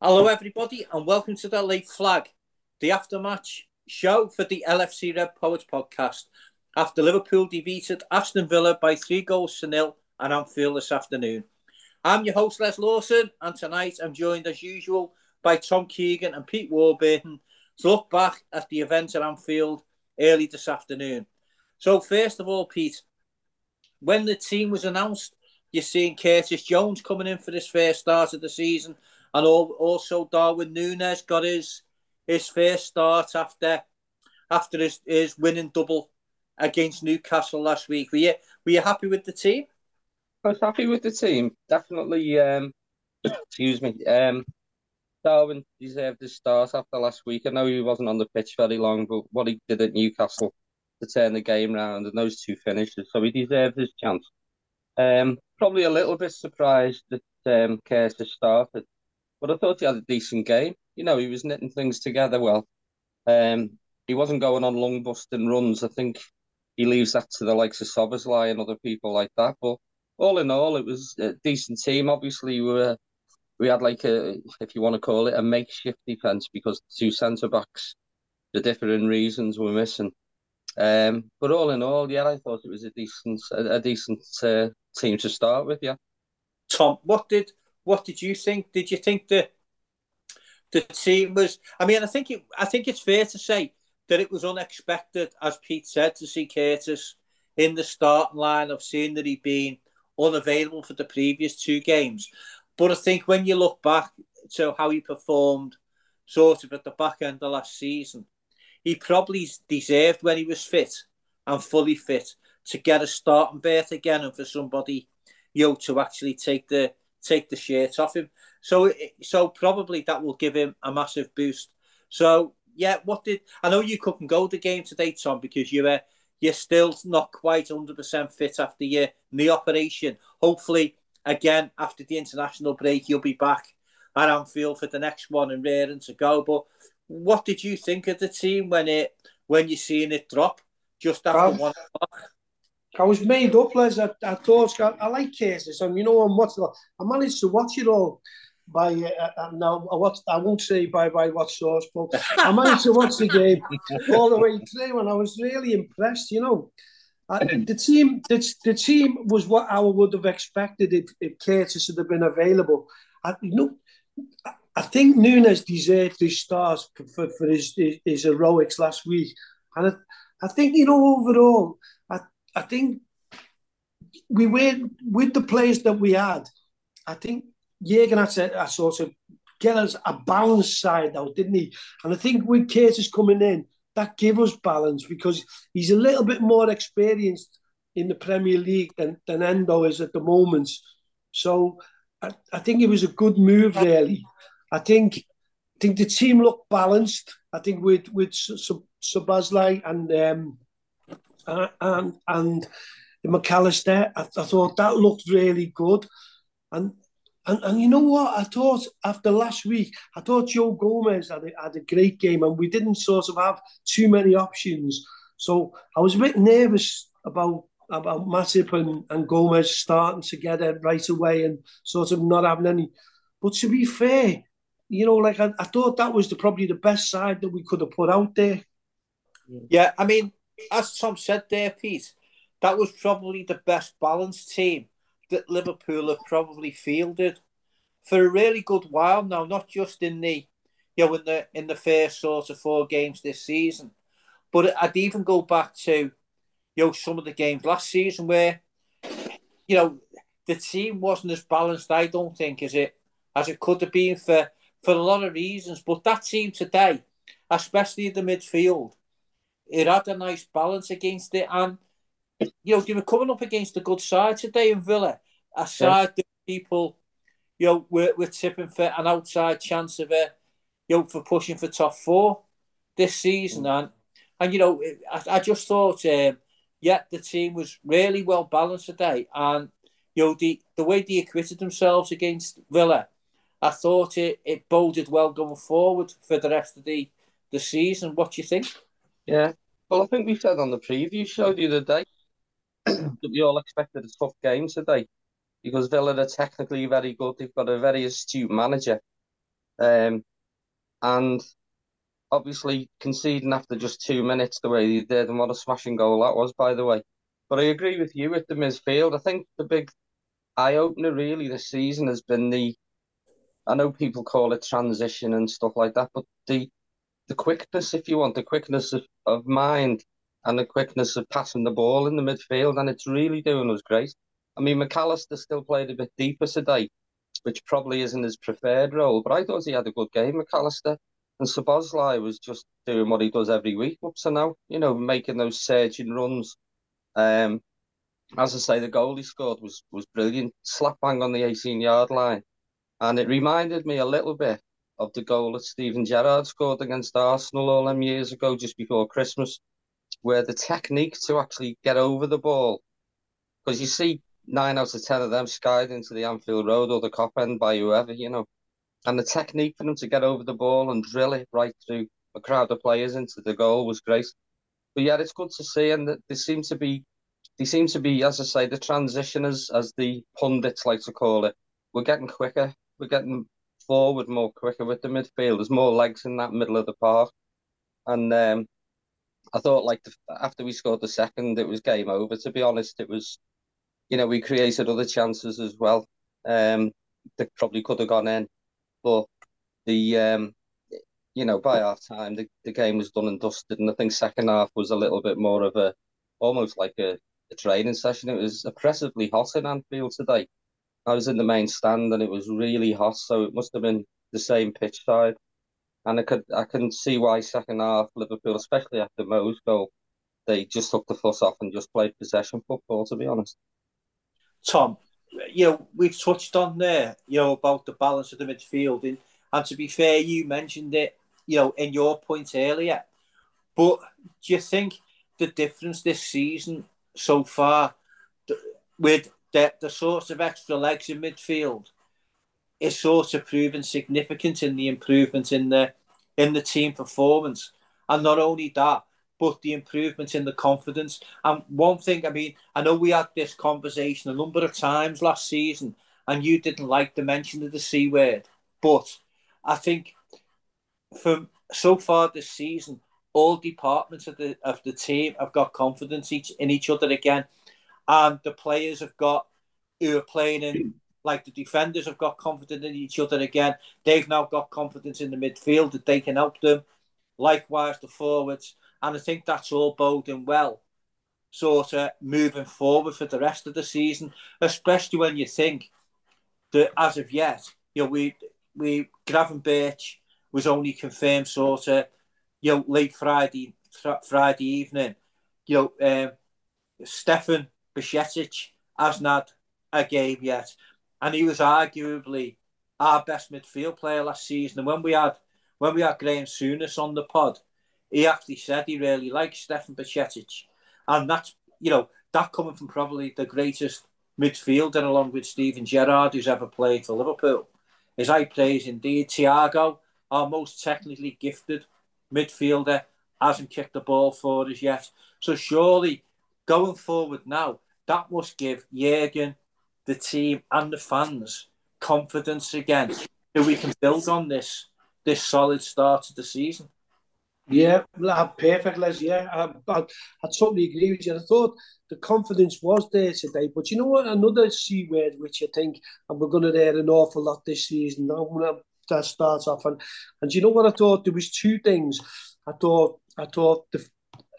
Hello, everybody, and welcome to the Late Flag, the aftermatch show for the LFC Red Poets podcast. After Liverpool defeated Aston Villa by three goals to nil at Anfield this afternoon. I'm your host, Les Lawson, and tonight I'm joined as usual by Tom Keegan and Pete Warburton to look back at the event at Anfield early this afternoon. So, first of all, Pete, when the team was announced, you're seeing Curtis Jones coming in for this first start of the season, and also Darwin Nunez got his his first start after after his, his winning double against Newcastle last week. Were you were you happy with the team? I was happy with the team. Definitely. Um, excuse me. Um, Darwin deserved his start after last week. I know he wasn't on the pitch very long, but what he did at Newcastle to turn the game round and those two finishes, so he deserved his chance. Um, probably a little bit surprised that um, Curtis started, but I thought he had a decent game. You know, he was knitting things together well. Um, he wasn't going on long busting runs. I think he leaves that to the likes of Szoboszlai and other people like that. But all in all, it was a decent team. Obviously, we were we had like a, if you want to call it, a makeshift defense because two centre backs, the different reasons, were missing. Um, but all in all, yeah, I thought it was a decent, a, a decent uh, team to start with. Yeah. Tom, what did what did you think? Did you think the the team was? I mean, I think it. I think it's fair to say that it was unexpected, as Pete said, to see Curtis in the starting line of seeing that he'd been unavailable for the previous two games. But I think when you look back to how he performed sort of at the back end of last season, he probably deserved when he was fit and fully fit to get a starting berth again and for somebody, you know, to actually take the take the shirt off him. So so probably that will give him a massive boost. So yeah, what did I know you couldn't go the game today, Tom, because you were you're still not quite hundred percent fit after your knee operation. Hopefully again after the international break, you'll be back at Anfield for the next one and raring to go. But what did you think of the team when it when you seen it drop just after um, one o'clock? I was made up, Les. I, I thought I, I like cases, and you know I'm watching. I managed to watch it all by uh, uh, now. I watched. I won't say by by what source, but I managed to watch the game all the way through, and I was really impressed. You know, uh, the team, the, the team was what I would have expected if, if Curtis had been available. I, you know, I think Nunez deserved his stars for, for his, his, his heroics last week, and I, I think you know overall, I think we were with the players that we had. I think Jurgen had to sort of get us a balanced side out, didn't he? And I think with Curtis coming in, that gave us balance because he's a little bit more experienced in the Premier League than, than Endo is at the moment. So I, I think it was a good move, really. I think I think the team looked balanced. I think with with Szoboszlai and um, Uh, and and Mac Allister, I, I thought that looked really good. And and, and you know what? I thought after last week, I thought Joe Gomez had a, had a great game, and we didn't sort of have too many options. So I was a bit nervous about about Matip and, and Gomez starting together right away and sort of not having any. But to be fair, you know, like I, I thought that was the, probably the best side that we could have put out there. Yeah, I mean, as Tom said there, Pete, that was probably the best balanced team that Liverpool have probably fielded for a really good while now, not just in the you know in the in the first sort of four games this season, but I'd even go back to you know some of the games last season where you know the team wasn't as balanced. I don't think as it as it could have been for for a lot of reasons. But that team today, especially the midfield, it had a nice balance against it and you know, they were coming up against a good side today in Villa, a side that people, you know, were, were tipping for an outside chance of a, you know, for pushing for top four this season. Mm. And, and you know, I, I just thought, um, yeah, the team was really well balanced today. And, you know, the, the way they acquitted themselves against Villa, I thought it, it boded well going forward for the rest of the, the season. What do you think? Yeah. Well, I think we said on the preview show the other day that we all expected a tough game today because Villa are technically very good. They've got a very astute manager. Um, and obviously conceding after just two minutes the way he did, and what a smashing goal that was, by the way. But I agree with you with the midfield. I think the big eye opener really this season has been the. I know people call it transition and stuff like that, but the the quickness, if you want, the quickness of, of mind and the quickness of passing the ball in the midfield, and it's really doing us great. I mean, McAllister still played a bit deeper today, which probably isn't his preferred role, but I thought he had a good game, McAllister. And Szoboszlai was just doing what he does every week up to now, you know, making those surging runs. Um, as I say, the goal he scored was was brilliant, slap bang on the 18 yard line. And it reminded me a little bit of the goal that Steven Gerrard scored against Arsenal all them years ago, just before Christmas, where the technique to actually get over the ball, because you see nine out of ten of them skied into the Anfield Road or the Kop end by whoever, you know, and the technique for them to get over the ball and drill it right through a crowd of players into the goal was great. But yeah, it's good to see, and that they seem to be, they seem to be, as I say, the transition as as the pundits like to call it. We're getting quicker. We're getting forward more quicker with the midfield. There's more legs in that middle of the park, and um, I thought like the, after we scored the second, it was game over. To be honest, it was, you know, we created other chances as well. Um, that probably could have gone in, but the um, you know, by half time the, the game was done and dusted, and I think second half was a little bit more of a almost like a, a training session. It was oppressively hot in Anfield today. I was in the main stand and it was really hot, so it must have been the same pitch side. And I could I can see why second half Liverpool, especially after Mo's goal, they just took the foot off and just played possession football. To be honest, Tom, you know we've touched on there, you know about the balance of the midfield, and, and to be fair, you mentioned it, you know, in your point earlier. But do you think the difference this season so far with that the sort of extra legs in midfield is sort of proven significant in the improvement in the in the team performance. And not only that, but the improvement in the confidence. And one thing, I mean, I know we had this conversation a number of times last season, and you didn't like the mention of the C word. But I think from so far this season, all departments of the of the team have got confidence each in each other again and the players have got who are playing in like the defenders have got confidence in each other again. They've now got confidence in the midfield that they can help them. Likewise, the forwards, and I think that's all boding well, sort of moving forward for the rest of the season. Especially when you think that as of yet, you know, we we Gravenberch was only confirmed sort of, you know, late Friday Friday evening. You know, um, Stefan Bajcetic hasn't had a game yet, and he was arguably our best midfield player last season. And when we had when we had Graham Souness on the pod, he actually said he really likes Stefan Bajcetic, and that's you know that coming from probably the greatest midfielder along with Steven Gerrard who's ever played for Liverpool. His high praise indeed. Thiago, our most technically gifted midfielder, hasn't kicked the ball for us yet. So surely going forward now, that must give Jurgen, the team, and the fans confidence again that we can build on this this solid start to the season. Yeah, perfect, Les. Yeah, I, I, I, totally agree with you. I thought the confidence was there today, but you know what? Another C word which I think and we're going to hear an awful lot this season. I'm going That starts off, and and you know what I thought? There was two things. I thought I thought the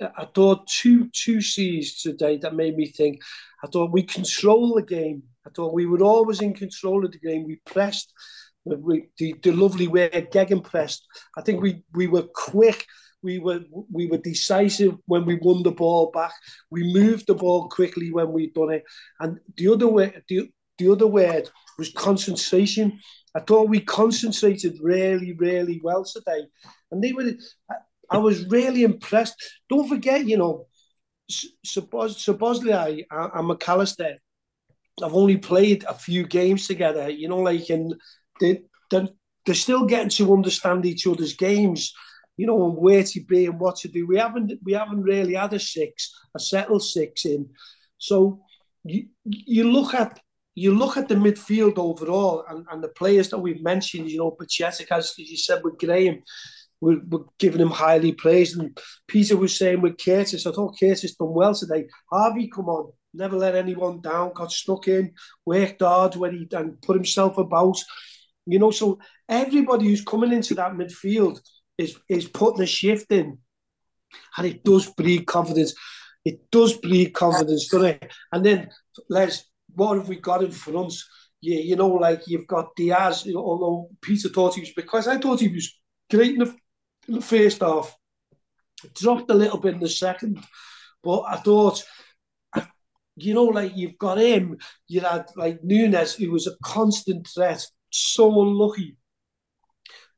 I thought two two C's today that made me think. I thought we control the game. I thought we were always in control of the game. We pressed. We, the, the lovely way Gegen pressed. I think we we were quick. We were we were decisive when we won the ball back. We moved the ball quickly when we done it. And the other way, the, the other word was concentration. I thought we concentrated really, really well today. And they were. I was really impressed. Don't forget, you know, supposedly I, I'm McAllister. I've only played a few games together, you know, like, and they, they're, they're still getting to understand each other's games, you know, and where to be and what to do. We haven't, we haven't really had a six, a settled six in. So you, you look at you look at the midfield overall and, and the players that we've mentioned, you know, Bajcetic, as you said with Graham, we're, giving him highly praised. And Peter was saying with Curtis, I thought Curtis done well today. Harvey, come on, never let anyone down, got stuck in, worked hard when he and put himself about. You know, so everybody who's coming into that midfield is is putting a shift in. And it does breed confidence. It does breed confidence, doesn't it? And then Les, what have we got in front? Yeah, you know, like you've got Diaz, although Peter thought he was because I thought he was great the, in the first half. Dropped a little bit in the second, but I thought you know, like you've got him, you had like Nunez, who was a constant threat, so unlucky.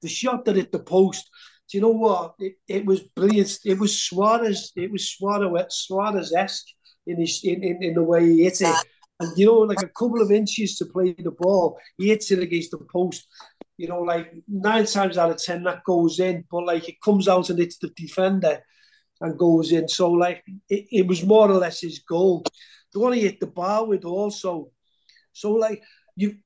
The shot that hit the post, do you know what? It, it was brilliant. It was Suarez, it was Suarez esque in his in, in, in the way he hit it. And you know, like a couple of inches to play the ball, he hits it against the post. You know, like nine times out of ten that goes in, but like it comes out and it's the defender and goes in. So like it, it was more or less his goal the one he hit the bar with also. So like you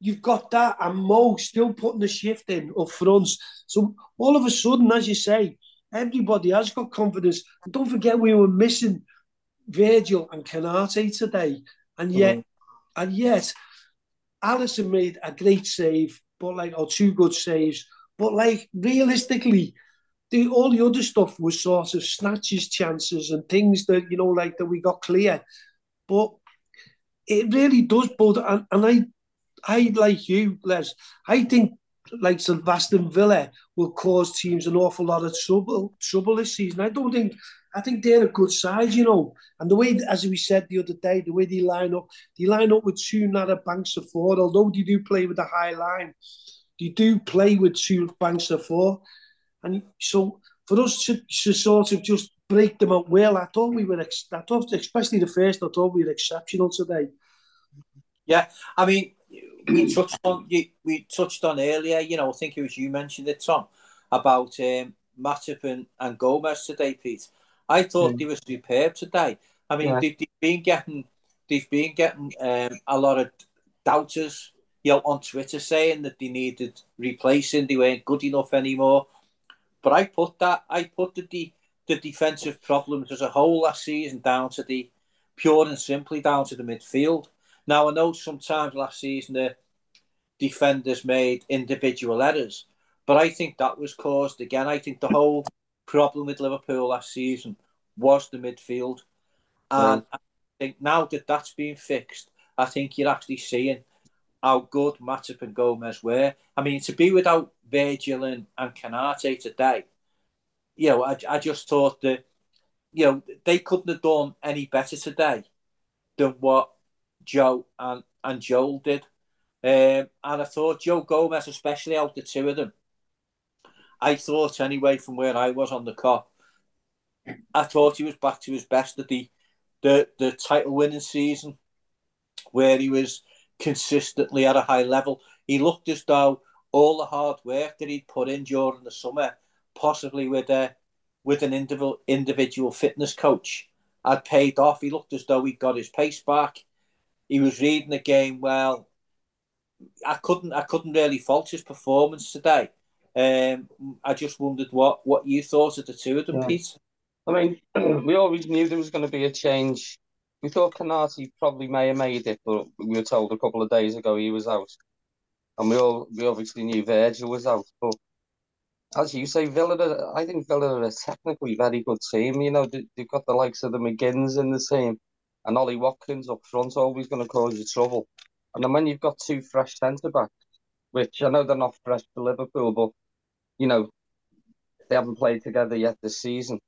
you've got that and Mo still putting the shift in up front. So all of a sudden, as you say, everybody has got confidence. And don't forget we were missing Virgil and Konaté today. And yet mm. and yet Alisson made a great save, but like or two good saves. But like realistically, the all the other stuff was sort of snatches, chances, and things that you know, like that we got clear. But it really does bother. And, and I, I like you, Les. I think like Sylvester Villa will cause teams an awful lot of trouble trouble this season. I don't think I think they're a good side, you know. And the way, as we said the other day, the way they line up, they line up with two narrow banks of four. Although they do play with a high line, they do play with two banks of four. And so for us to, to sort of just break them up well. I thought we were, ex- I thought, especially the first, I thought we were exceptional today. Yeah, I mean, we touched on we touched on earlier. You know, I think it was you mentioned it, Tom, about um, Matip and, and Gomez today, Pete. I thought mm. they were superb today. I mean, yeah. they, have been getting they've been getting um, a lot of doubters, you know, on Twitter saying that they needed replacing, they weren't good enough anymore. But I put that I put the the defensive problems as a whole last season down to the pure and simply down to the midfield. Now I know sometimes last season the defenders made individual errors, but I think that was caused again. I think the whole problem with Liverpool last season was the midfield, and I think now that that's been fixed, I think you're actually seeing how good Matip and Gomez were. I mean, to be without Virgil and, and Konaté today you know, I, I just thought that, you know, they couldn't have done any better today than what Joe and, and Joel did. Um, and I thought Joe Gomez, especially out the two of them, I thought anyway from where I was on the Kop, I thought he was back to his best at the the, the title winning season, where he was consistently at a high level. He looked as though all the hard work that he'd put in during the summer possibly with a with an individual individual fitness coach had paid off. He looked as though he'd got his pace back. He was reading the game well. I couldn't I couldn't really fault his performance today. Um, I just wondered what what you thought of the two of them, yeah. Pete. I mean, we always knew there was going to be a change. We thought Konaté probably may have made it, but we were told a couple of days ago he was out, and we all we obviously knew Virgil was out. But as you say, Villa, I think Villa are a technically very good team. You know, they've got the likes of the McGinns in the team, and Ollie Watkins up front, always going to cause you trouble. And then when you've got two fresh centre backs, which I know they're not fresh to Liverpool, but you know, they haven't played together yet this season.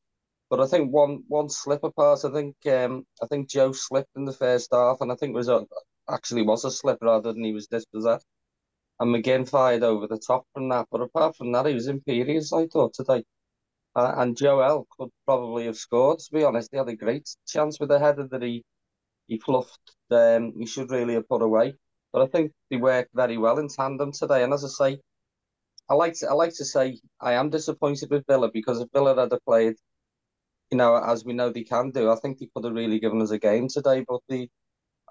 But I think one one slip apart. I think um, I think Joe slipped in the first half, and I think it was a, actually was a slip rather than he was dispossessed and McGinn fired over the top from that. But apart from that, he was imperious, I thought, today. Uh, and Joel could probably have scored, to be honest. He had a great chance with the header that he, he fluffed. Um, he should really have put away. But I think they worked very well in tandem today. And as I say, I like to, I like to say I am disappointed with Villa because if Villa had played, you know, as we know they can do, I think they could have really given us a game today. But the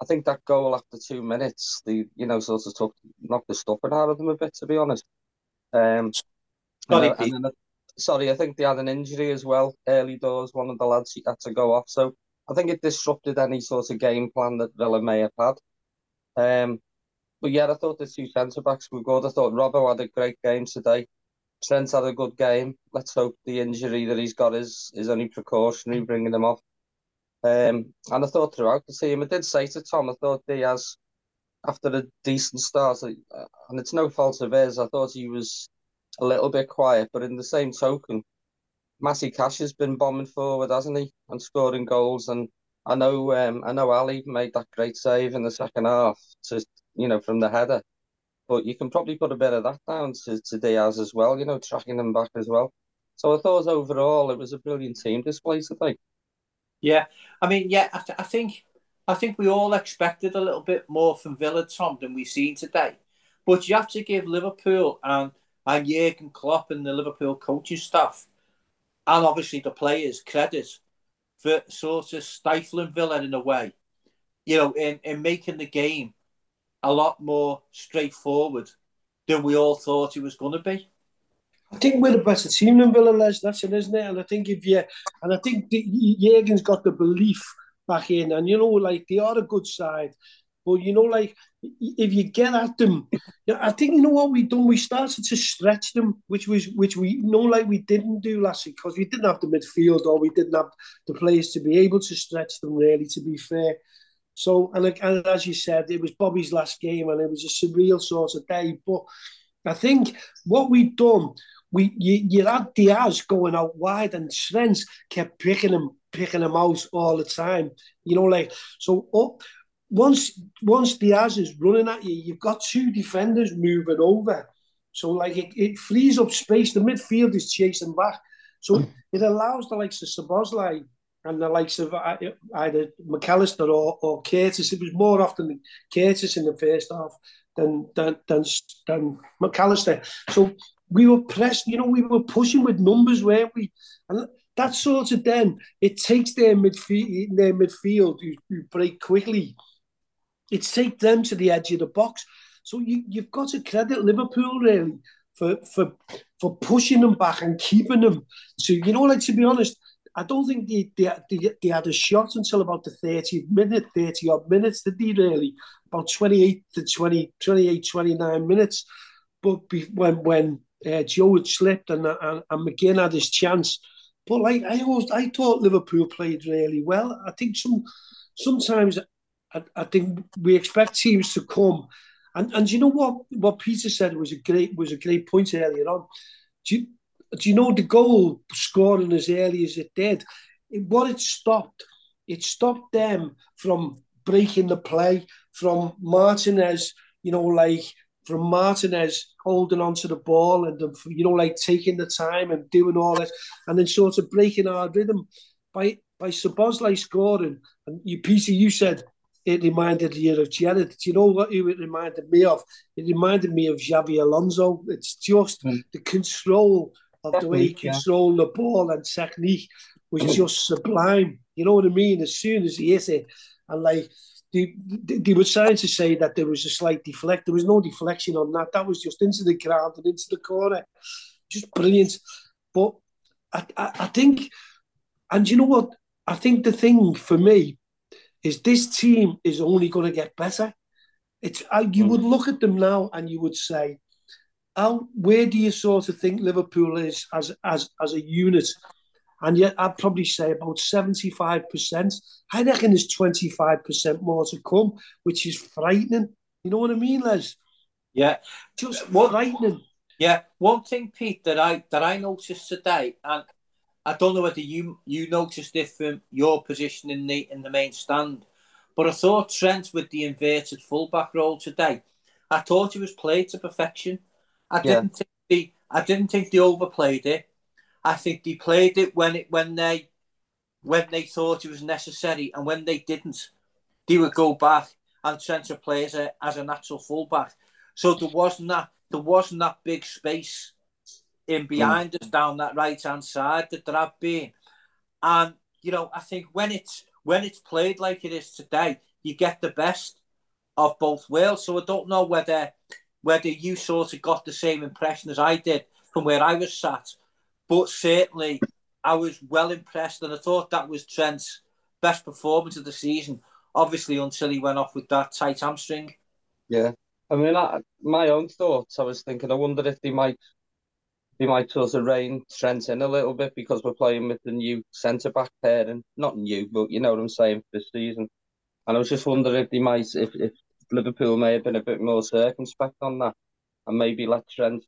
I think that goal after two minutes, the you know sort of took knocked the stuffing out of them a bit, to be honest. Um, sorry, and, and sorry, I think they had an injury as well early doors. One of the lads had to go off, so I think it disrupted any sort of game plan that Villa may have had. Um, but yeah, I thought the two centre backs were good. I thought Robbo had a great game today. Trent had a good game. Let's hope the injury that he's got is is only precautionary, bringing him off. Um, and I thought throughout the team, I did say to Tom, I thought Diaz, after a decent start, and it's no fault of his, I thought he was a little bit quiet, but in the same token, Matty Cash has been bombing forward, hasn't he, and scoring goals. And I know, um, I know Ali made that great save in the second half to, you know, from the header. But you can probably put a bit of that down to, to Diaz as well, you know, tracking them back as well. So I thought overall it was a brilliant team display today. Yeah, I mean, yeah, I, th- I think I think we all expected a little bit more from Villa Tom than we've seen today. But you have to give Liverpool and and Jurgen Klopp and the Liverpool coaching staff, and obviously the players, credit for sort of stifling Villa in a way, you know, in, in making the game a lot more straightforward than we all thought it was going to be. I think we're a better team than Villa, Les. That's it, isn't it? And I think if you, and I think the, Jurgen's got the belief back in, and you know, like they are a good side. But you know, like if you get at them, I think you know what we done. We started to stretch them, which was which we you know like we didn't do last week because we didn't have the midfield or we didn't have the players to be able to stretch them. Really, to be fair. So and, and as you said, it was Bobby's last game and it was a surreal sort of day. But I think what we've done, we you, you had Diaz going out wide and Trent kept picking him, picking him out all the time. You know, like so. Oh, once once Diaz is running at you, you've got two defenders moving over. So like it, it frees up space. The midfield is chasing back. So mm. it allows the likes of Szoboszlai and the likes of uh, either McAllister or, or Curtis. It was more often Curtis in the first half than than than, than McAllister. So we were pressed, you know, we were pushing with numbers, weren't we? And that sort of then it takes their midfield their midfield who break quickly It takes them to the edge of the box. So you, you've got to credit Liverpool really for for for pushing them back and keeping them. So you know, like to be honest, I don't think they, they, they, had a shot until about the 30 minute, 30 odd minutes, did they really? About 28 to 20, 28, 29 minutes. But be, when when uh, Joe had slipped and, and, and McGinn had his chance. But like I always, I thought Liverpool played really well. I think some sometimes I, I think we expect teams to come, and and you know what what Peter said was a great was a great point earlier on. Do you, do you know the goal scoring as early as it did? It, what it stopped, it stopped them from breaking the play from Martinez. You know, like from Martinez holding onto the ball and you know, like taking the time and doing all this, and then sort of breaking our rhythm by by Szoboszlai scoring. And you, Peter, you said it reminded you of Gerrard. Do you know what it reminded me of? It reminded me of Xabi Alonso. It's just mm. the control of technique, the way he controlled yeah. the ball and technique was just sublime. You know what I mean? As soon as he hit it, and like they, they were trying to say that there was a slight deflect. There was no deflection on that. That was just into the ground and into the corner. Just brilliant. But I, I, I think, and you know what? I think the thing for me is this team is only going to get better. It's you mm. would look at them now and you would say, how where do you sort of think Liverpool is as as as a unit? And yet I'd probably say about 75%. I reckon there's 25% more to come, which is frightening. You know what I mean, Les? Yeah. Just what, frightening. Yeah. One thing, Pete, that I that I noticed today, and I don't know whether you you noticed it from your position in the in the main stand, but I thought Trent with the inverted fullback role today, I thought he was played to perfection. I didn't think they I didn't think they overplayed it. I think they played it when it when they when they thought it was necessary, and when they didn't, they would go back and centre would play as a as a natural fullback. So there wasn't that there wasn't that big space in behind mm. us down that right hand side that there have been. And you know, I think when it's when it's played like it is today, you get the best of both worlds. So I don't know whether whether you sort of got the same impression as I did from where I was sat, but certainly I was well impressed, and I thought that was Trent's best performance of the season. Obviously, until he went off with that tight hamstring. Yeah, I mean, I, my own thoughts. I was thinking, I wonder if they might, they might sort of rein Trent in a little bit because we're playing with the new centre back pair, and not new, but you know what I'm saying for this season. And I was just wondering if they might, if if Liverpool may have been a bit more circumspect on that, and maybe let Trent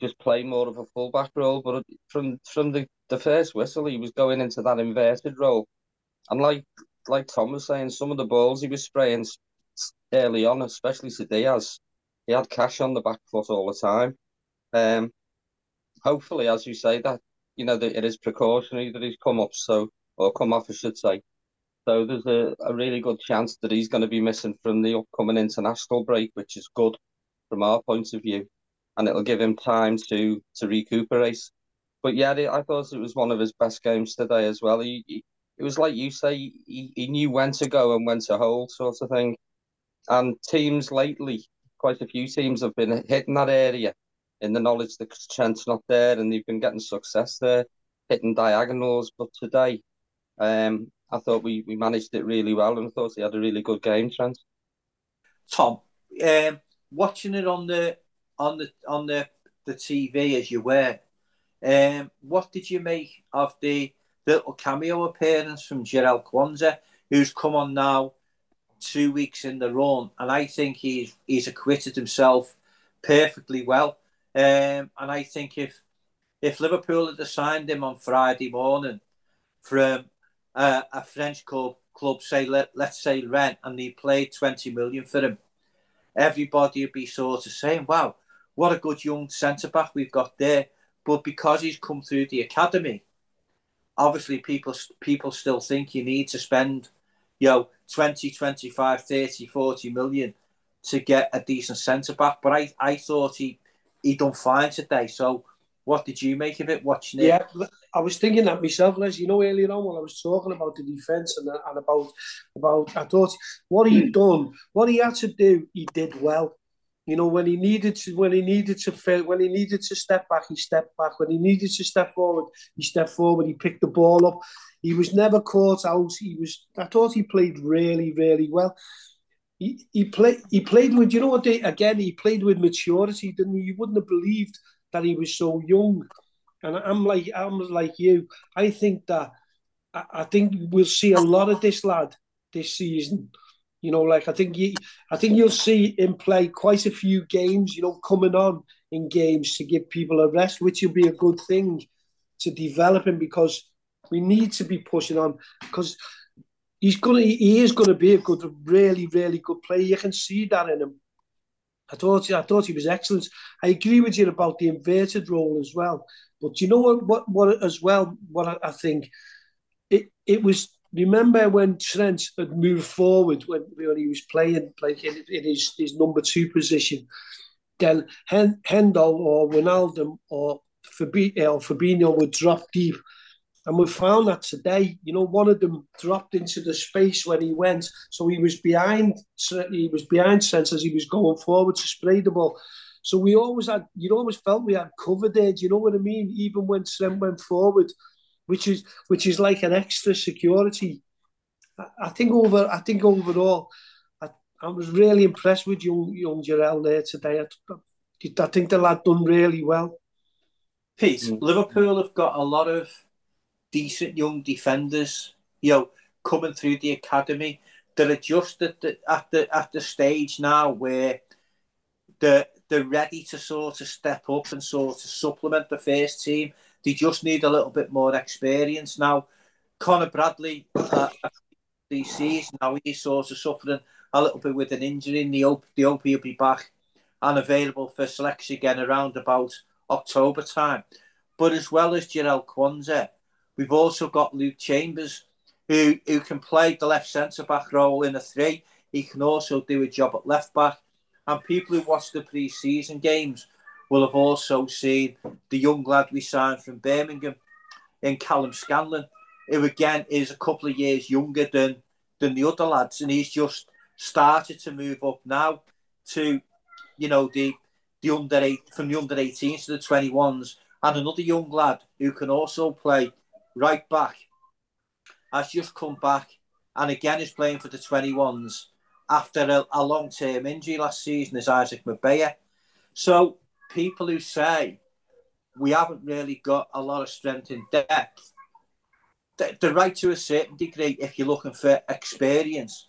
just play more of a fullback role. But from from the, the first whistle, he was going into that inverted role, and like like Tom was saying, some of the balls he was spraying early on, especially to Diaz, he had Cash on the back foot all the time. Um, hopefully, as you say, that you know that it is precautionary that he's come up so or come off, I should say. So there's a, a really good chance that he's going to be missing from the upcoming international break, which is good from our point of view, and it'll give him time to to recuperate. But yeah, I thought it was one of his best games today as well. He, he it was like you say, he, he knew when to go and when to hold, sort of thing. And teams lately, quite a few teams have been hitting that area in the knowledge that Trent's not there, and they've been getting success there, hitting diagonals. But today, um, I thought we, we managed it really well, and I thought he had a really good game, Trent. Tom, um, watching it on the on the on the the TV as you were, um, what did you make of the little cameo appearance from Jarell Quansah, who's come on now two weeks in the run, and I think he's he's acquitted himself perfectly well. Um, and I think if if Liverpool had signed him on Friday morning from uh, a French club, club say let let's say Rennes, and he played twenty million for him, everybody would be sort of saying, "Wow, what a good young centre back we've got there." But because he's come through the academy, obviously people people still think you need to spend you know 20 25 30 40 million to get a decent centre back but i i thought he he done fine today. So what did you make of it watching it? Yeah, I was thinking that myself, Les. You know, earlier on when I was talking about the defence and, uh, and about about, I thought what he done, what he had to do, he did well. You know, when he needed to, when he needed to, when he needed to step back, he stepped back. When he needed to step forward, he stepped forward. He picked the ball up. He was never caught out. He was. I thought he played really, really well. He, he played. He played with. You know what? They, again, he played with maturity. Didn't he? You wouldn't have believed that he was so young. And I'm like, I'm like you. I think that. I, I think we'll see a lot of this lad this season you know, like I think you, I think you'll see him play quite a few games. You know, coming on in games to give people a rest, which will be a good thing to develop him because we need to be pushing on because he's gonna he is gonna be a good, really, really good player. You can see that in him. I thought I thought he was excellent. I agree with you about the inverted role as well. But you know what what, what as well what I, I think it it was remember when Trent had moved forward when, when he was playing like in, in his, his number two position, then Hen, Hendo or Ronaldo or Fabinho, or Fabinho would drop deep. And we found that today, you know, one of them dropped into the space when he went. So he was behind he was behind sense as he was going forward to spray the ball. So we always had, you always felt we had cover there. Do you know what I mean? Even when Trent went forward, which is which is like an extra security. I, I think over I think overall, I, I was really impressed with young young Jarell there today. I, I think the lad done really well. Pete, mm. Liverpool have got a lot of decent young defenders, you know, coming through the academy that are just at the at the at the stage now where they're they're ready to sort of step up and sort of supplement the first team. They just need a little bit more experience now. Connor Bradley, uh, this season, now he's sort of suffering a little bit with an injury, and the hope, the hope he'll be back and available for selection again around about October time. But as well as Jarell Quansah, we've also got Luke Chambers, who, who can play the left centre back role in a three. He can also do a job at left back. And people who watch the pre season games will have also seen the young lad we signed from Birmingham in Calum Scanlon, who again is a couple of years younger than than the other lads, and he's just started to move up now to, you know, the the under eight from the under 18s to the 21s, and another young lad who can also play right back has just come back and again is playing for the 21s after a, a long term injury last season is Isaac Mabaya. So people who say we haven't really got a lot of strength in depth, they're right to a certain degree if you're looking for experience.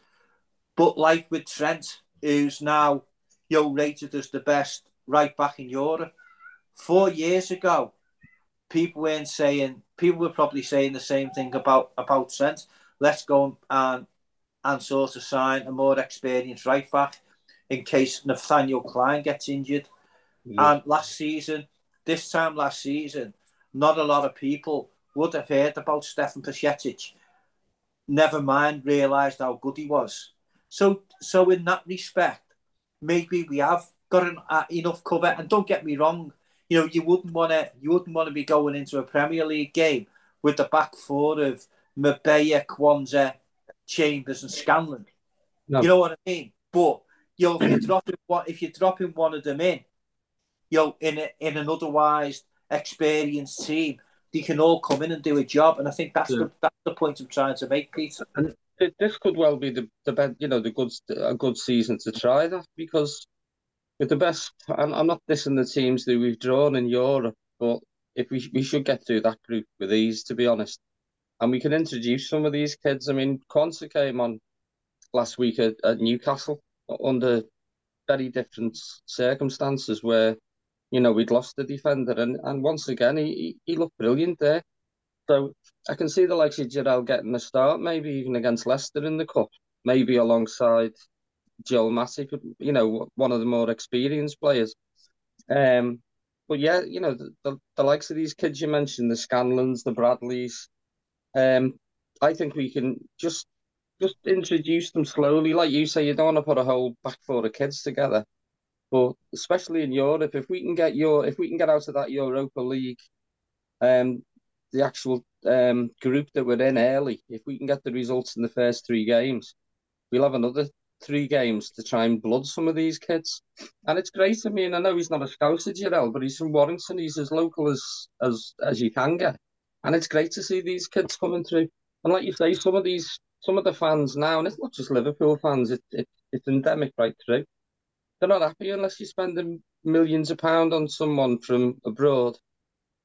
But like with Trent, who's now you know, rated as the best right back in Europe, four years ago, people weren't saying people were probably saying the same thing about about Trent. Let's go and and sort of sign a more experienced right back in case Nathaniel Klein gets injured. Yeah. And last season, this time last season, not a lot of people would have heard about Stefan Bajcetic. Never mind realised how good he was. So, so in that respect, maybe we have got an, uh, enough cover. And don't get me wrong, you know, you wouldn't want to, you wouldn't want to be going into a Premier League game with the back four of Mabaya, Quansah, Chambers, and Scanlon. No. You know what I mean? But you know, if you're dropping what if you're dropping one of them in, you know, in a, in an otherwise experienced team, they can all come in and do a job. And I think that's yeah. the that's the point I'm trying to make, Peter. And this could well be the the best, you know, the good a good season to try that because with the best, I'm, I'm not dissing the teams that we've drawn in Europe, but if we we should get through that group with ease, to be honest, and we can introduce some of these kids. I mean, Quansah came on last week at, at Newcastle under very different circumstances where you know we'd lost the defender. And, and once again he, he looked brilliant there. So I can see the likes of Jarell getting a start maybe even against Leicester in the cup maybe alongside Joel Matip you know one of the more experienced players um but yeah you know the, the, the likes of these kids you mentioned the Scanlons the Bradleys um I think we can just just introduce them slowly. Like you say, you don't want to put a whole back four of kids together. But especially in Europe, if we can get your if we can get out of that Europa League, um, the actual um group that we're in early, if we can get the results in the first three games, we'll have another three games to try and blood some of these kids. And it's great. I mean, I know he's not a Scouser, Jarell, but he's from Warrington. He's as local as as as you can get. And it's great to see these kids coming through. And like you say, some of these some of the fans now, and it's not just Liverpool fans, it, it it's endemic right through. They're not happy unless you're spending millions of pounds on someone from abroad.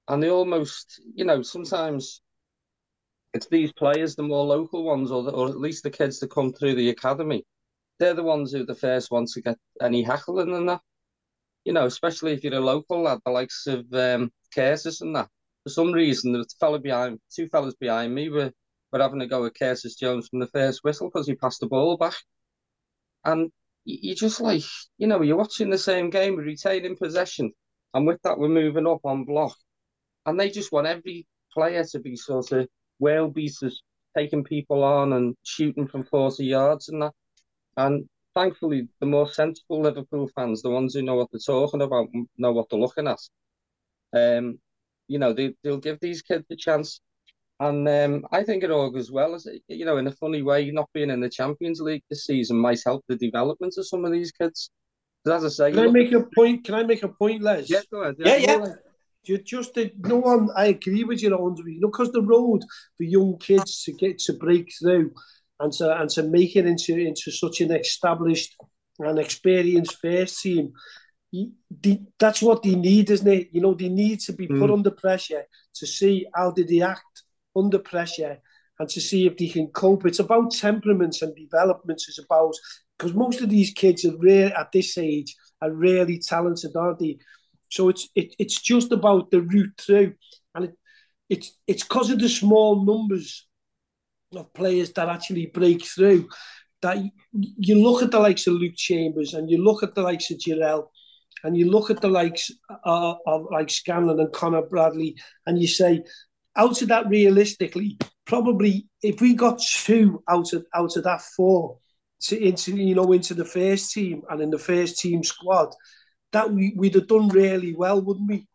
And they almost, you know, sometimes it's these players, the more local ones, or, the, or at least the kids that come through the academy. They're the ones who are the first ones to get any heckling and that. You know, especially if you're a local lad, the likes of um, Curtis and that. For some reason, the fella behind, two fellas behind me were we're having to go with Curtis Jones from the first whistle because he passed the ball back. And you're just like, you know, you're watching the same game, we're retaining possession. And with that, we're moving up on block. And they just want every player to be sort of whale beaters, taking people on and shooting from 40 yards and that. And thankfully, the more sensible Liverpool fans, the ones who know what they're talking about, know what they're looking at, um, you know, they, they'll give these kids a chance and um, I think it augurs well, as you know, in a funny way, not being in the Champions League this season might help the development of some of these kids. But as I say, can I make a point? Can I make a point, Les? Yeah, go ahead. Yeah, yeah. yeah. You just no one. I agree with you on you know because the road for young kids to get to break through and to and to make it into into such an established and experienced first team. That's what they need, isn't it? You know, they need to be put mm. under pressure to see how did they act under pressure and to see if they can cope. It's about temperaments and developments. It's about because most of these kids are rare at this age are really talented, aren't they? So it's it, it's just about the route through, and it, it's it's because of the small numbers of players that actually break through that you look at the likes of Luke Chambers and you look at the likes of Jarell and you look at the likes of, of like Scanlon and Connor Bradley and you say out of that realistically, probably if we got two out of out of that four to into you know into the first team and in the first team squad, that we, we'd have done really well, wouldn't we?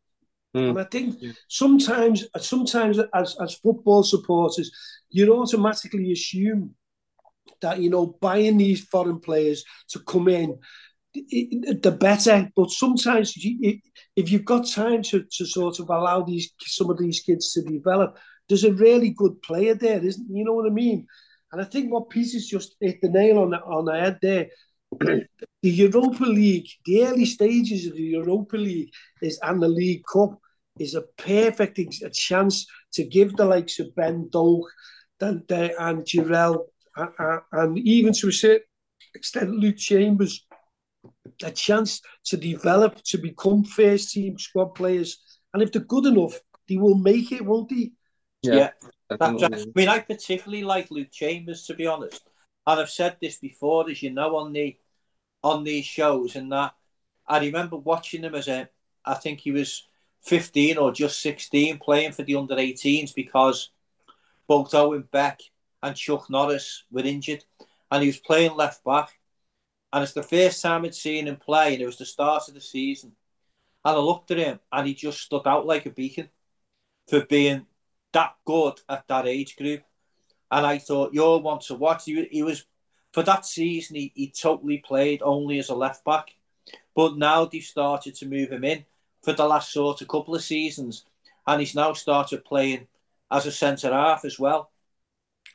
Mm. And I think sometimes sometimes as, as football supporters, you automatically assume that you know buying these foreign players to come in the better. But sometimes, if you've got time to, to sort of allow these some of these kids to develop, there's a really good player there, isn't? You know what I mean? And I think what Peter's just hit the nail on the on the head there. the Europa League, the early stages of the Europa League is and the League Cup is a perfect a chance to give the likes of Ben Doak and, and Jarell and, and even to a certain extent Luke Chambers a chance to develop to become first team squad players. And if they're good enough, they will make it, won't they? Yeah. yeah I mean, I particularly like Luke Chambers, to be honest. And I've said this before, as you know, on the on these shows, and that I remember watching him as a, I think he was 15 or just 16 playing for the under 18s because both Owen Beck and Chuck Norris were injured, and he was playing left back. And it's the first time I'd seen him play, and it was the start of the season. And I looked at him, and he just stood out like a beacon for being that good at that age group. And I thought, you're one to watch. He, he was, for that season, he, he totally played only as a left back. But now they've started to move him in for the last sort of couple of seasons. And he's now started playing as a centre half as well.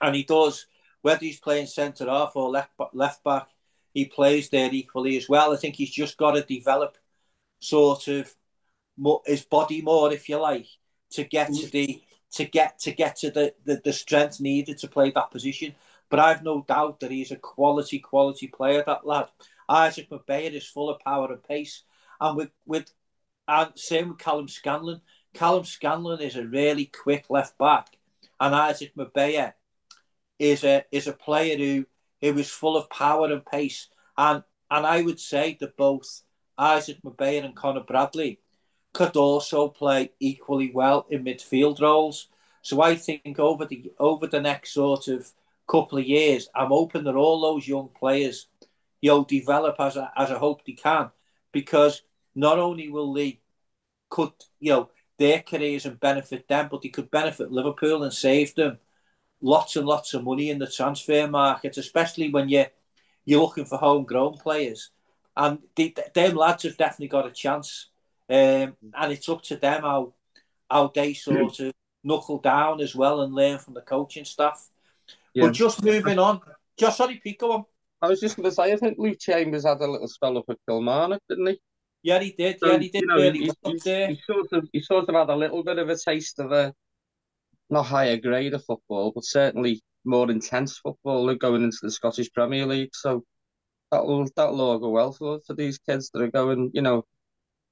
And he does, whether he's playing centre half or left, left back, he plays there equally as well. I think he's just got to develop sort of more, his body more, if you like, to get to the to get to get to the, the, the strength needed to play that position. But I've no doubt that he's a quality, quality player, that lad. Isaac Mabaya is full of power and pace. And with with and same with Calum Scanlon. Calum Scanlon is a really quick left back. And Isaac Mabaya is a is a player who it was full of power and pace. And and I would say that both Isaac Mabaya and Connor Bradley could also play equally well in midfield roles. So I think over the over the next sort of couple of years, I'm hoping that all those young players, you develop as I, as I hope they can, because not only will they could you know their careers and benefit them, but they could benefit Liverpool and save them lots and lots of money in the transfer market, especially when you you're looking for homegrown players. And the, them lads have definitely got a chance, um, and it's up to them how how they sort of knuckle down as well and learn from the coaching staff. Yeah. But just moving on, just sorry, Pete, go on. I was just going to say, I think Luke Chambers had a little spell up at Kilmarnock, didn't he? Yeah, he did. So, yeah, he did. You know, really sort of, he sort of had a little bit of a taste of a not higher grade of football, but certainly more intense football going into the Scottish Premier League. So that'll that'll all go well for for these kids that are going, you know,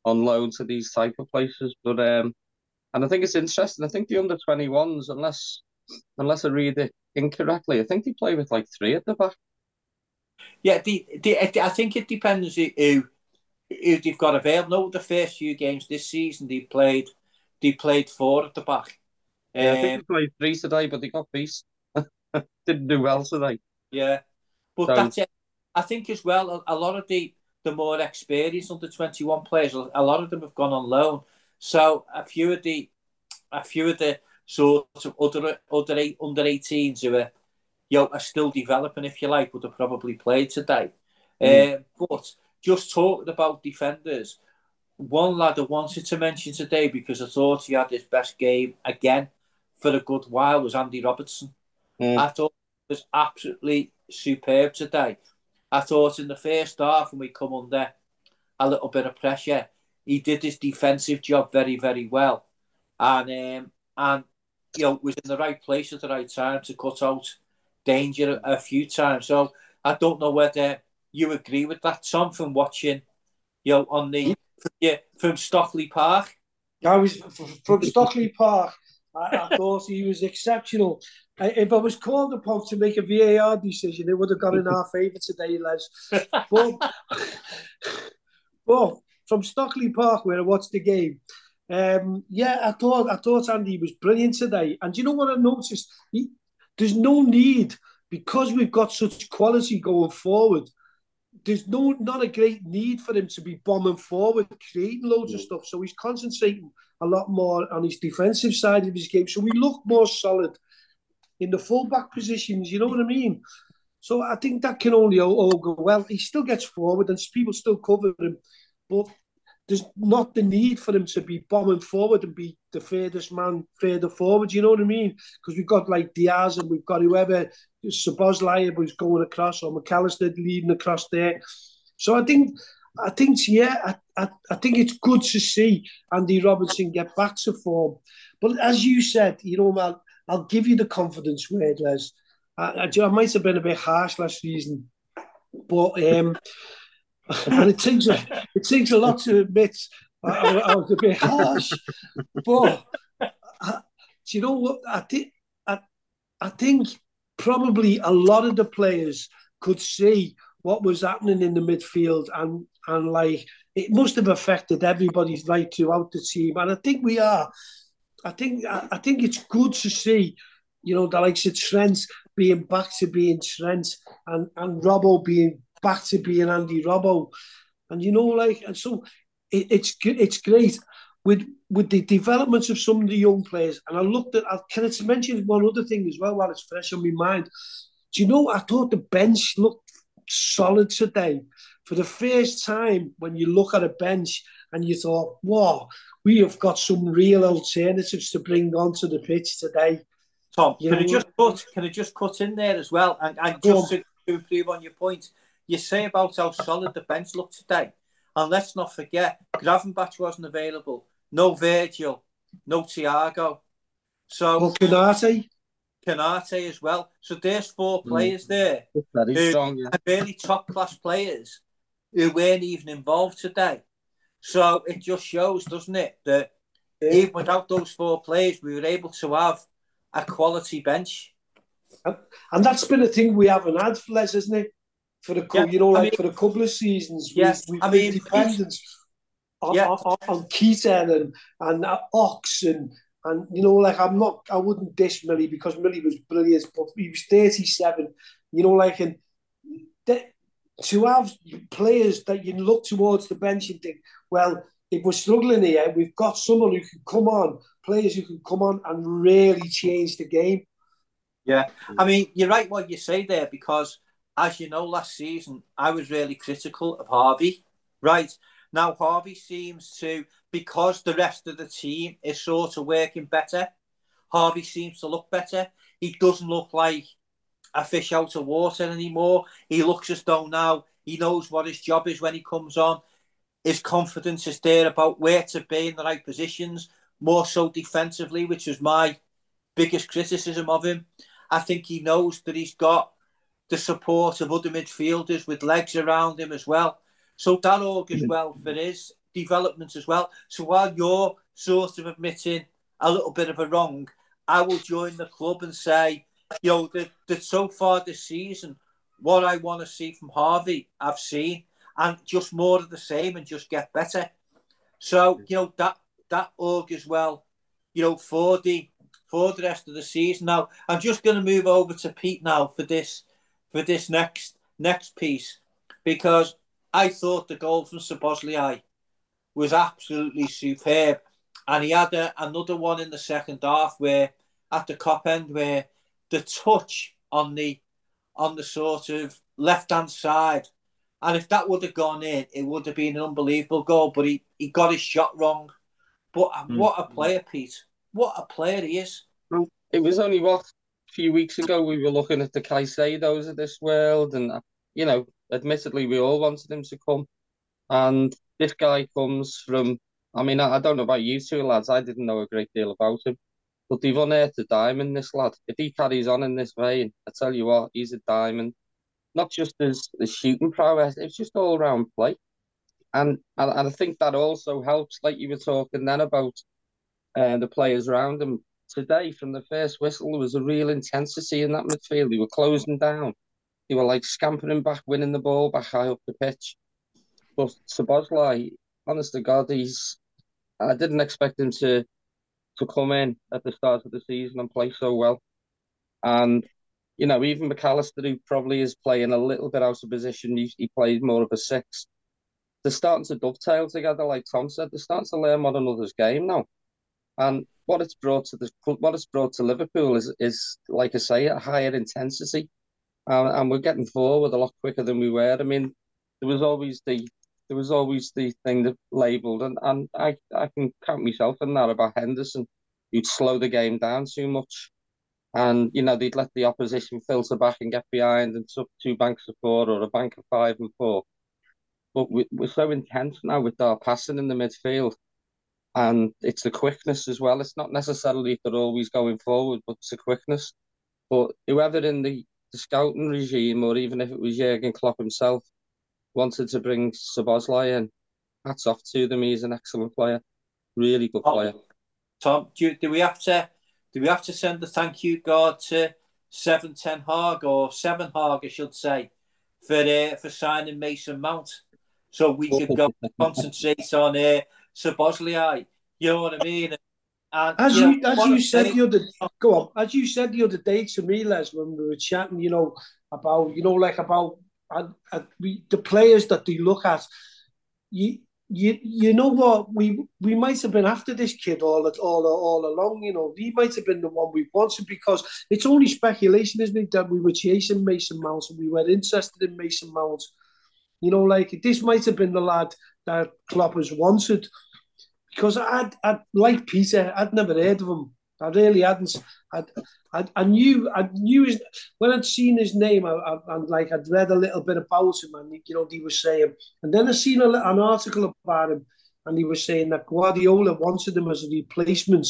on loan to these type of places. But um, and I think it's interesting. I think the under twenty ones, unless unless I read it incorrectly, I think they play with like three at the back. Yeah, the, the I think it depends who who they've got available. No, the first few games this season they played they played four at the back. Yeah, I think um, they played three today, but they got beast. Didn't do well today. Yeah, but so, that's it. I think as well. A, a lot of the the more experienced under twenty one players, a lot of them have gone on loan. So a few of the a few of the sort of other other eight, under 18s who are you know, are still developing, if you like, would have probably played today. Mm. Uh, but just talking about defenders, one lad I wanted to mention today because I thought he had his best game again for a good while was Andy Robertson. Mm. I thought it was absolutely superb today. I thought in the first half when we come under a little bit of pressure, he did his defensive job very, very well, and um, and you know was in the right place at the right time to cut out danger a, a few times. So I don't know whether you agree with that, Tom, from watching, you know, on the yeah from Stockley Park. I was from Stockley Park. I, I thought he was exceptional. if I was called upon to make a VAR decision, it would have gone in our favour today, Les. But, but from Stockley Park, where I watched the game, um, yeah, I thought I thought Andy was brilliant today. And you know what I noticed? He, there's no need because we've got such quality going forward there's no not a great need for him to be bombing forward, creating loads of stuff. So he's concentrating a lot more on his defensive side of his game. So we look more solid in the fullback positions. You know what I mean? So I think that can only all, all go well. He still gets forward and people still cover him, but there's not the need for him to be bombing forward and be the furthest man further forward. You know what I mean? Because we've got like Diaz and we've got whoever Szoboszlai who's going across or McAllister leading across there. So I think I think yeah, I, I, I think it's good to see Andy Robertson get back to form. But as you said, you know, I'll, I'll give you the confidence word, Les. I, I, I might have been a bit harsh last season, but um, and it takes a, it takes a lot to admit I, I was a bit harsh. But I, you know what? I think I, I think probably a lot of the players could see what was happening in the midfield and and like it must have affected everybody's right throughout the team. And I think we are. I think I think it's good to see, you know, the likes of Trent being back to being Trent and and Robbo being back to being Andy Robbo, and you know, like, and so it, it's it's great with with the developments of some of the young players. And I looked at, I can I mention one other thing as well while it's fresh on my mind. Do you know? I thought the bench looked solid today for the first time. When you look at a bench and you thought, "Wow, we have got some real alternatives to bring onto the pitch today." Tom, you can know, I just put can I just cut in there as well and, and just to improve on your point? You say about how solid the bench looked today, and let's not forget Gravenberch wasn't available. No Virgil, no Thiago. So well. Konaté as well. So there's four mm. players mm. there. Very who strong, yeah. really top class players who weren't even involved today. So it just shows, doesn't it, that yeah. even without those four players, we were able to have a quality bench. And, and that's been a thing we haven't had, Les, isn't it? for the yeah, you know like I mean, for a couple of seasons. Yes, we, I mean dependence on, yeah. on, on Keita and and uh, Ox and and you know like I'm not I wouldn't dish Millie because Millie was brilliant, but he was 37. You know like and that, to have players that you look towards the bench and think, well, if we're struggling here, we've got someone who can come on, players who can come on and really change the game. Yeah, I mean, you're right what you say there because as you know, last season I was really critical of Harvey. Right now, Harvey seems to because the rest of the team is sort of working better. Harvey seems to look better. He doesn't look like a fish out of water anymore. He looks as though now he knows what his job is when he comes on. His confidence is there about where to be in the right positions, more so defensively, which was my biggest criticism of him. I think he knows that he's got the support of other midfielders with legs around him as well. So that as well for his development as well. So while you're sort of admitting a little bit of a wrong, I will join the club and say, you know, that, that so far this season, what I want to see from Harvey, I've seen, and just more of the same and just get better. So, you know, that that augurs well, you know, for the for the rest of the season. Now, I'm just going to move over to Pete now for this for this next next piece because I thought the goal from Szoboszlai was absolutely superb, and he had a, another one in the second half where at the Kop end where the touch on the on the sort of left hand side, and if that would have gone in, it would have been an unbelievable goal. But he, he got his shot wrong. But mm. what a player, Pete! What a player he is. It was only what few weeks ago, we were looking at the Caicedos of this world, and you know, admittedly, we all wanted him to come. And this guy comes from, I mean, I, I don't know about you two lads, I didn't know a great deal about him, but they've unearthed a diamond, this lad. If he carries on in this vein, I tell you what, he's a diamond. Not just his, his shooting prowess, it's just all round play. And, and, and I think that also helps, like you were talking then about uh, the players around him today from the first whistle, there was a real intensity in that midfield. They were closing down. They were like scampering back, winning the ball back high up the pitch. But Szoboszlai, honest to God, he's I didn't expect him to to come in at the start of the season and play so well. And you know, even McAllister, who probably is playing a little bit out of position, he, he plays more of a six. They're starting to dovetail together, like Tom said. They're starting to learn one another's game now. And what it's brought to the what it's brought to Liverpool is is like I say, a higher intensity. And, and we're getting forward a lot quicker than we were. I mean, there was always the there was always the thing that labelled, and, and I, I can count myself in that about Henderson. You'd slow the game down too much. And, you know, they'd let the opposition filter back and get behind and took two banks of four or a bank of five and four. But we, we're so intense now with our passing in the midfield. And it's the quickness as well. It's not necessarily they're always going forward, but it's the quickness. But whoever in the, the scouting regime, or even if it was Jurgen Klopp himself, wanted to bring Szoboszlai in, hats off to them. He's an excellent player, really good player. Tom, do, do we have to do we have to send a thank you card to Seven Ten Hag or Seven Hag, I should say, for uh, for signing Mason Mount, so we could go concentrate on uh, Szoboszlai. You know what I mean? And, as you, know, as you said the other oh, go on as you said the other day to me, Les, when we were chatting, you know about you know like about and, and we, the players that they look at, you you you know what we we might have been after this kid all all all along. You know, he might have been the one we wanted because it's only speculation, isn't it, that we were chasing Mason Mount and we were interested in Mason Mount. You know, like this might have been the lad that Klopp has wanted because I'd, I'd like Peter, I'd never heard of him. I really hadn't. I, I, I knew, I knew his, when I'd seen his name, I, I, and like I'd read a little bit about him, and you know, he was saying, and then I seen a, an article about him, and he was saying that Guardiola wanted him as a replacement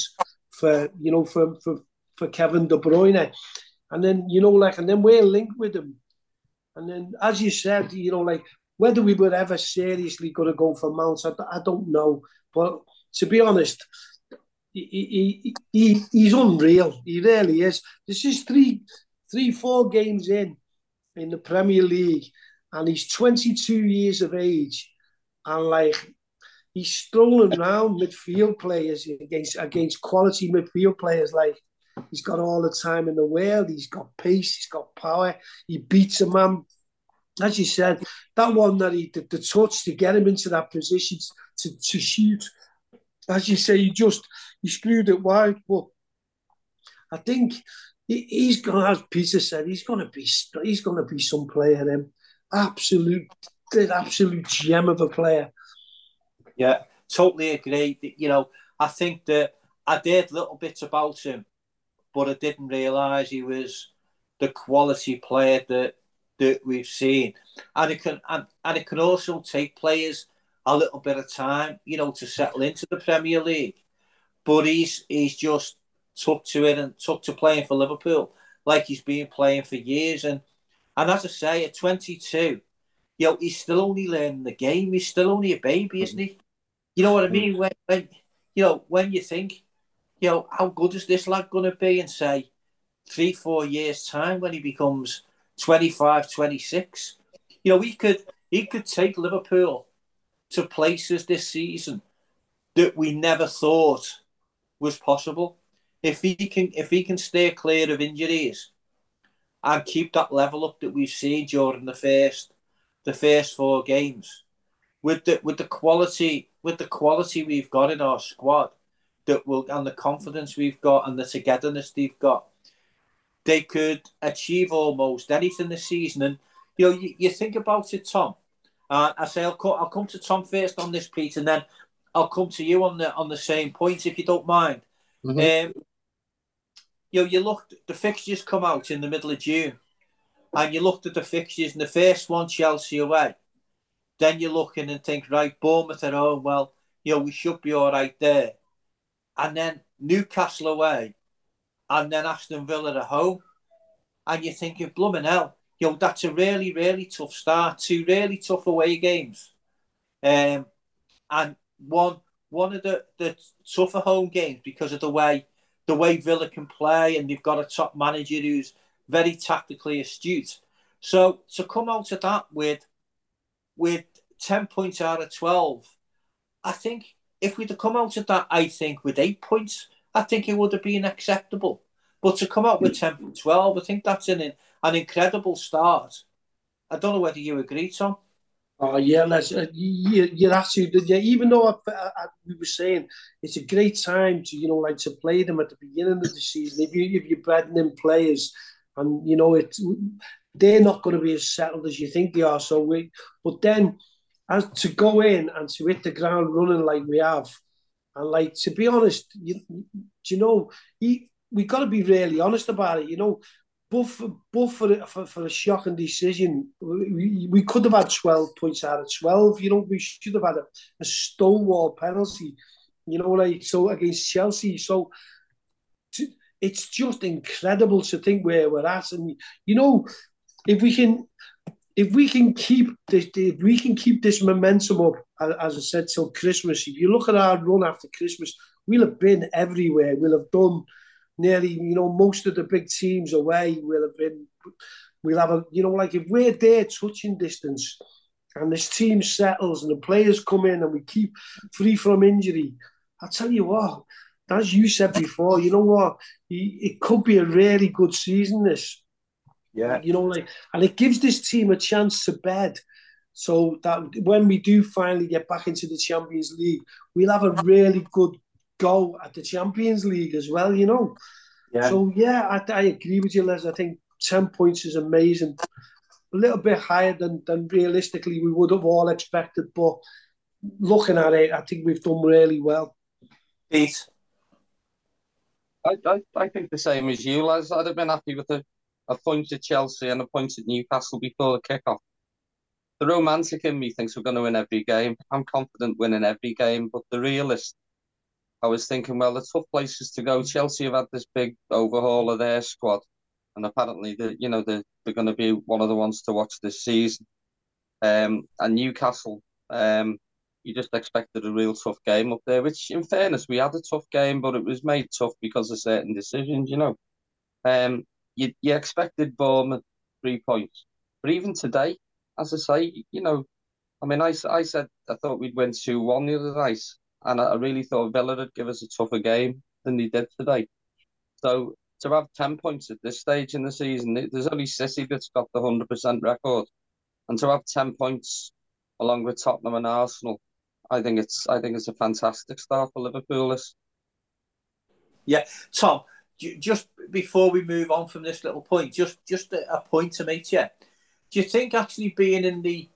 for, you know, for for for Kevin De Bruyne, and then you know, like, and then we're linked with him, and then as you said, you know, like whether we were ever seriously going to go for Mount, I, I don't know, but to be honest, he, he, he, he's unreal. He really is. This is three, three, four games in in the Premier League, and he's 22 years of age, and like he's strolling around midfield players against against quality midfield players. Like he's got all the time in the world. He's got pace. He's got power. He beats a man. As you said, that one that he the, the touch to get him into that position to, to shoot as you say, he just he screwed it wide. But I think he's going to, as Peter said, he's going to be he's going to be some player. Then absolute, absolute gem of a player. Yeah, totally agree. You know, I think that I did a little bits about him, but I didn't realise he was the quality player that that we've seen, and it can and, and it can also take players a little bit of time, you know, to settle into the Premier League. But he's he's just took to it and took to playing for Liverpool like he's been playing for years. And and as I say, at 22, you know, he's still only learning the game. He's still only a baby, isn't he? You know what I mean? When, when you know, when you think, you know, how good is this lad going to be in, say, three, four years' time when he becomes 25, 26? You know, he could he could take Liverpool to places this season that we never thought was possible. If he can, if he can stay clear of injuries and keep that level up that we've seen during the first, the first four games, with the with the quality with the quality we've got in our squad, that will and the confidence we've got and the togetherness they've got, they could achieve almost anything this season. And you know, you, you think about it, Tom. Uh, I say I'll, co- I'll come to Tom first on this, Pete, and then I'll come to you on the on the same point if you don't mind. Mm-hmm. Um, you know, you looked the fixtures come out in the middle of June, and you looked at the fixtures, and the first one Chelsea away. Then you're looking and think, right, Bournemouth at home. Well, you know, we should be all right there. And then Newcastle away, and then Aston Villa at home, and you're thinking, blooming hell, you know, that's a really, really tough start. Two really tough away games. Um, and one one of the, the tougher home games because of the way the way Villa can play and they've got a top manager who's very tactically astute. So to come out of that with with 10 points out of 12, I think if we'd have come out of that, I think with eight points, I think it would have been acceptable. But to come out with 10 from 12, I think that's an an incredible start. I don't know whether you agree, Tom. Oh yeah, Les, uh, you, you're absolutely yeah. Even though I, I, I, we were saying it's a great time to you know like to play them at the beginning of the season. If you if you're betting in players, and you know it, they're not going to be as settled as you think they are. So we, but then as to go in and to hit the ground running like we have, and like to be honest, you, you know, he, we got to be really honest about it. You know, but for, but for, for, for a shocking decision, we, we could have had 12 points out of 12. You know, we should have had a, a stonewall penalty, you know, like so against Chelsea. So to, it's just incredible to think where we're at. And, you know, if we can. If we can keep this, if we can keep this momentum up, as I said, till Christmas. If you look at our run after Christmas, we'll have been everywhere. We'll have done nearly, you know, most of the big teams away will have been, we'll have a, you know, like if we're there touching distance and this team settles and the players come in and we keep free from injury, I tell you what, as you said before, you know what, it could be a really good season. This, yeah, you know, like, and it gives this team a chance to bed. So that when we do finally get back into the Champions League, we'll have a really good go at the Champions League as well, you know. Yeah. So yeah, I, I agree with you, Les. I think ten points is amazing. A little bit higher than than realistically we would have all expected, but looking at it, I think we've done really well. Pete. I, I, I think the same as you, Les. I'd have been happy with a, a point at Chelsea and a point at Newcastle before the kick-off. The romantic in me thinks we're going to win every game. I'm confident winning every game, but the realist I was thinking, well, the tough places to go. Chelsea have had this big overhaul of their squad, and apparently, the you know they're, they're going to be one of the ones to watch this season. Um, and Newcastle, um, you just expected a real tough game up there. Which, in fairness, we had a tough game, but it was made tough because of certain decisions. You know, um, you you expected Bournemouth three points, but even today, as I say, you know, I mean, I, I said I thought we'd win two one the other night and I really thought Villa would give us a tougher game than they did today. So to have 10 points at this stage in the season, there's only City that's got the 100% record. And to have 10 points along with Tottenham and Arsenal, I think it's I think it's a fantastic start for Liverpool. This. Yeah, Tom. Just before we move on from this little point, just just a point to make you. Do you think actually being in the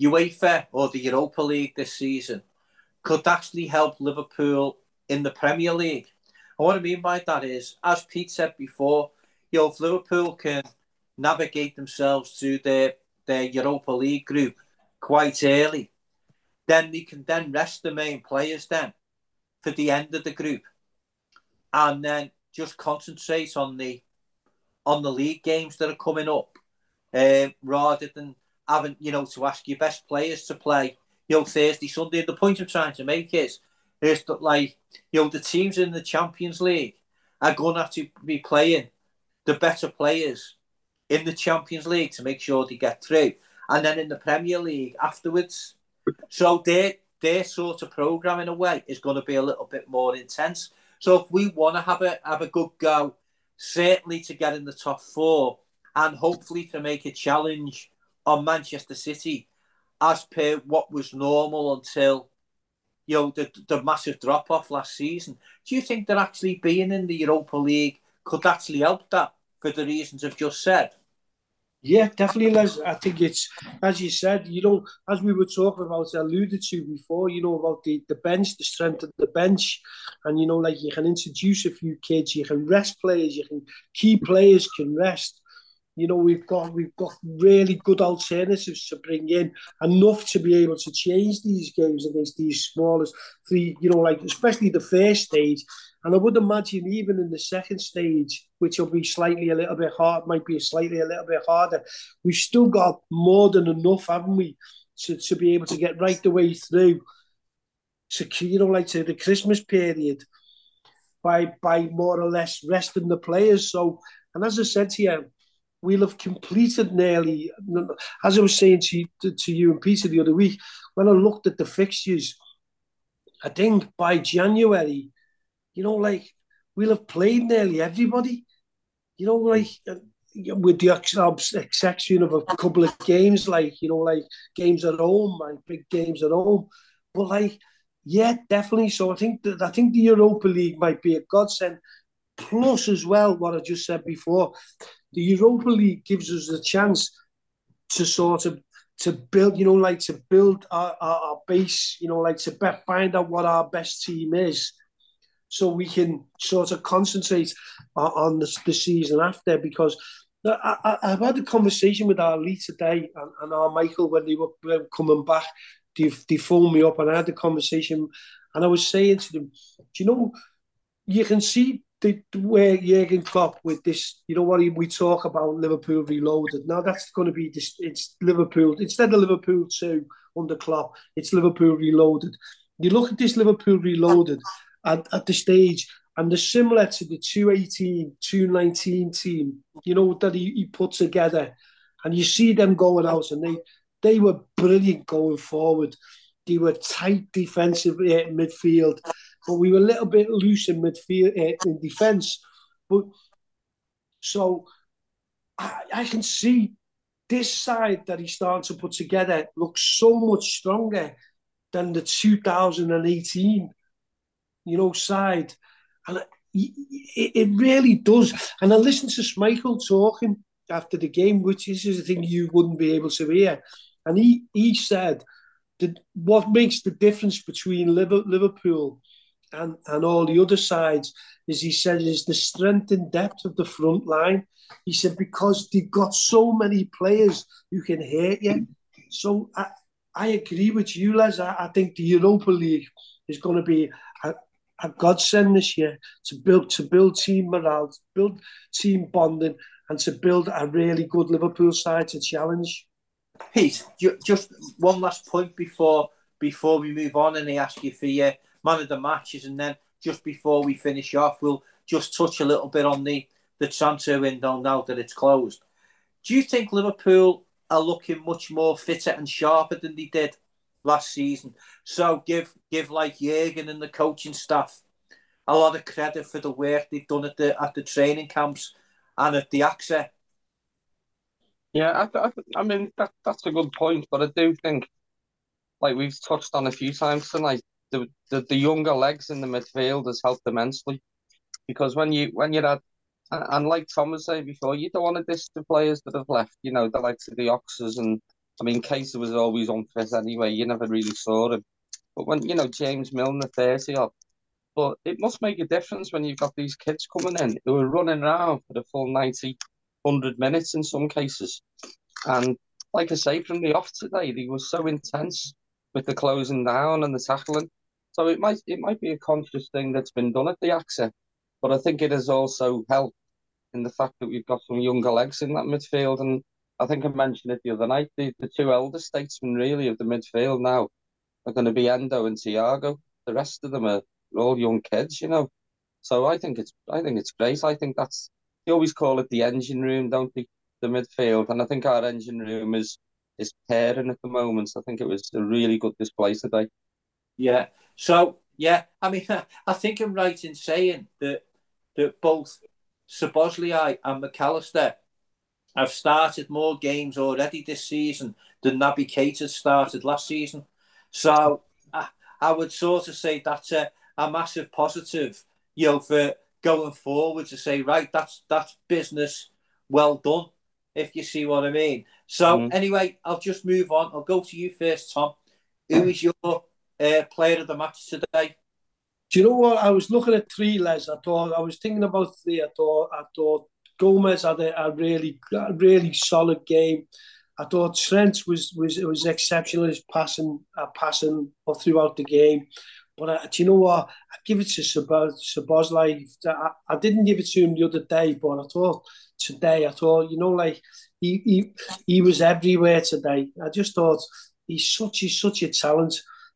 UEFA or the Europa League this season could actually help Liverpool in the Premier League. And what I mean by that is, as Pete said before, you know, if Liverpool can navigate themselves to their, their Europa League group quite early, then they can then rest the main players then for the end of the group. And then just concentrate on the on the league games that are coming up, uh, rather than having, you know, to ask your best players to play you know, Thursday, Sunday. The point I'm trying to make is, is that like, you know, the teams in the Champions League are going to have to be playing the better players in the Champions League to make sure they get through, and then in the Premier League afterwards. So their their sort of program in a way is going to be a little bit more intense. So if we want to have a have a good go, certainly to get in the top four, and hopefully to make a challenge on Manchester City as per what was normal until you know the, the massive drop off last season. Do you think that actually being in the Europa League could actually help that for the reasons I've just said? Yeah, definitely, Les. I think it's as you said. You know, as we were talking about, alluded to before. You know about the the bench, the strength of the bench, and you know, like you can introduce a few kids, you can rest players, you can key players can rest. You know, we've got we've got really good alternatives to bring in enough to be able to change these games against these smallest three. You know, like especially the first stage, and I would imagine even in the second stage, which will be slightly a little bit hard, might be slightly a little bit harder. We've still got more than enough, haven't we, to, to be able to get right the way through. To you know, like to the Christmas period, by by more or less resting the players. So, and as I said to you we'll have completed nearly, as I was saying to, to, you and Peter the other week, when I looked at the fixtures, I think by January, you know, like we'll have played nearly everybody. You know, like with the exception of a couple of games, like you know, like games at home, like big games at home. But like, yeah, definitely. So I think that I think the Europa League might be a godsend Plus, as well, what I just said before, the Europa League gives us the chance to sort of to build, you know, like to build our, our, our base, you know, like to be, find out what our best team is, so we can sort of concentrate on, on the, the season after. Because I, have had a conversation with our lead today and, and our Michael when they were coming back. They, they phoned me up and I had a conversation, and I was saying to them, "Do you know, you can see the, where Jurgen Klopp with this, you know what we talk about Liverpool reloaded. Now that's going to be this. It's Liverpool instead of Liverpool two under Klopp. It's Liverpool reloaded. You look at this Liverpool reloaded at, at the stage, and they're similar to the 218, 219 team. You know that he, he put together, and you see them going out, and they they were brilliant going forward. They were tight defensive uh, midfield but we were a little bit loose in midfield uh, in defence. But so I, I can see this side that he's starting to put together looks so much stronger than the 2018, you know, side, and it, it really does. And I listened to Schmeichel talking after the game, which is a thing you wouldn't be able to hear, and he he said that what makes the difference between Liverpool and, and all the other sides, as he said, is the strength and depth of the front line. He said, because they've got so many players who can hurt you. So I, I agree with you, Les. I, I think the Europa League is going to be a, a godsend this year to build to build team morale, to build team bonding, and to build a really good Liverpool side to challenge. Pete, just one last point before before we move on, and I ask you for your man of the matches, and then just before we finish off, we'll just touch a little bit on the the transfer window now that it's closed. Do you think Liverpool are looking much more fitter and sharper than they did last season? So give give like Jurgen and the coaching staff a lot of credit for the work they've done at the at the training camps and at the AXA. Yeah, I, I, I mean that that's a good point, but I do think, like we've touched on a few times tonight, the, the, younger legs in the midfield has helped immensely because when you when you're at and like Tom was saying before, you don't want to diss the players that have left. You know, the likes of the Oxes and I mean, Keita was always unfit anyway. You never really saw him. But when you know James Milner, thirty odd, but it must make a difference when you've got these kids coming in who are running around for the full 90, 100 minutes in some cases. And like I say, from the off today, they were so intense with the closing down and the tackling. So it might it might be a conscious thing that's been done at the AXA, but I think it has also helped in the fact that we've got some younger legs in that midfield. And I think I mentioned it the other night. The, the two elder statesmen really of the midfield now are going to be Endo and Thiago. The rest of them are all young kids, you know. So I think it's I think it's great. I think that's they always call it the engine room, don't they? The midfield, and I think our engine room is is pairing at the moment. So I think it was a really good display today. Yeah. So yeah, I mean, I think I'm right in saying that that both Szoboszlai and McAllister have started more games already this season than Naby Keita started last season. So I, I would sort of say that's a, a massive positive, you know, for going forward to say, right, that's that's business well done, if you see what I mean. So mm. anyway, I'll just move on. I'll go to you first, Tom. Who is your uh, player of the match today? Do you know what? I was looking at three, Les. I thought I was thinking about three. I thought I thought Gomez had a, a really a really solid game. I thought Trent was was it was exceptional his passing uh, passing throughout the game. But uh, do you know what? I give it to Szoboszlai. I, I didn't give it to him the other day, but I thought today, I thought, you know, like he he, he was everywhere today. I just thought he's such he's such a talent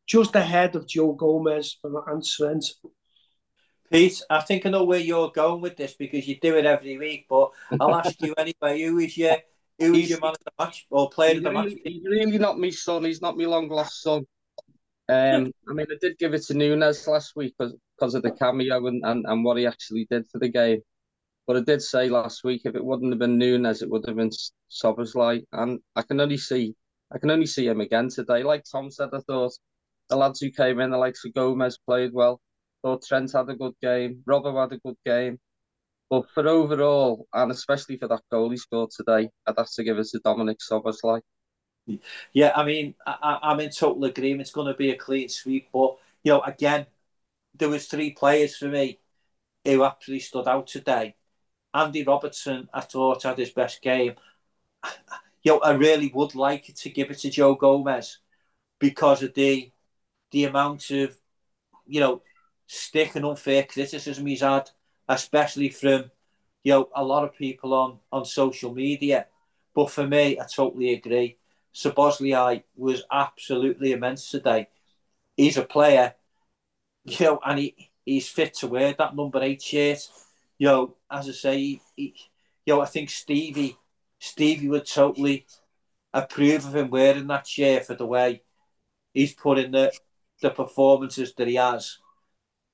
just ahead of Joe Gomez and Trent. Pete, I think I know where you're going with this because you do it every week, but I'll ask you anyway. Who is your who is your man of the match or player of the really, match? He's really not my son. He's not my long lost son. Um, I mean, I did give it to Nunez last week because of the cameo and, and, and what he actually did for the game. But I did say last week if it wouldn't have been Nunez, it would have been Szoboszlai, and I can only see I can only see him again today. Like Tom said, I thought the lads who came in, the likes of Gomez played well. Thought Trent had a good game. Robbo had a good game. But for overall, and especially for that goal he scored today, I'd have to give it to Dominic Szoboszlai. Yeah, I mean, I, I'm in total agreement. It's going to be a clean sweep, but you know, again, there was three players for me who actually stood out today. Andy Robertson, I thought had his best game. You know, I really would like to give it to Joe Gomez because of the the amount of you know stick and unfair criticism he's had, especially from you know a lot of people on on social media. But for me, I totally agree. Szoboszlai was absolutely immense today. He's a player, you know, and he, he's fit to wear that number eight shirt. You know, as I say, he, he, you know, I think Stevie, Stevie would totally approve of him wearing that shirt for the way he's put in the the performances that he has.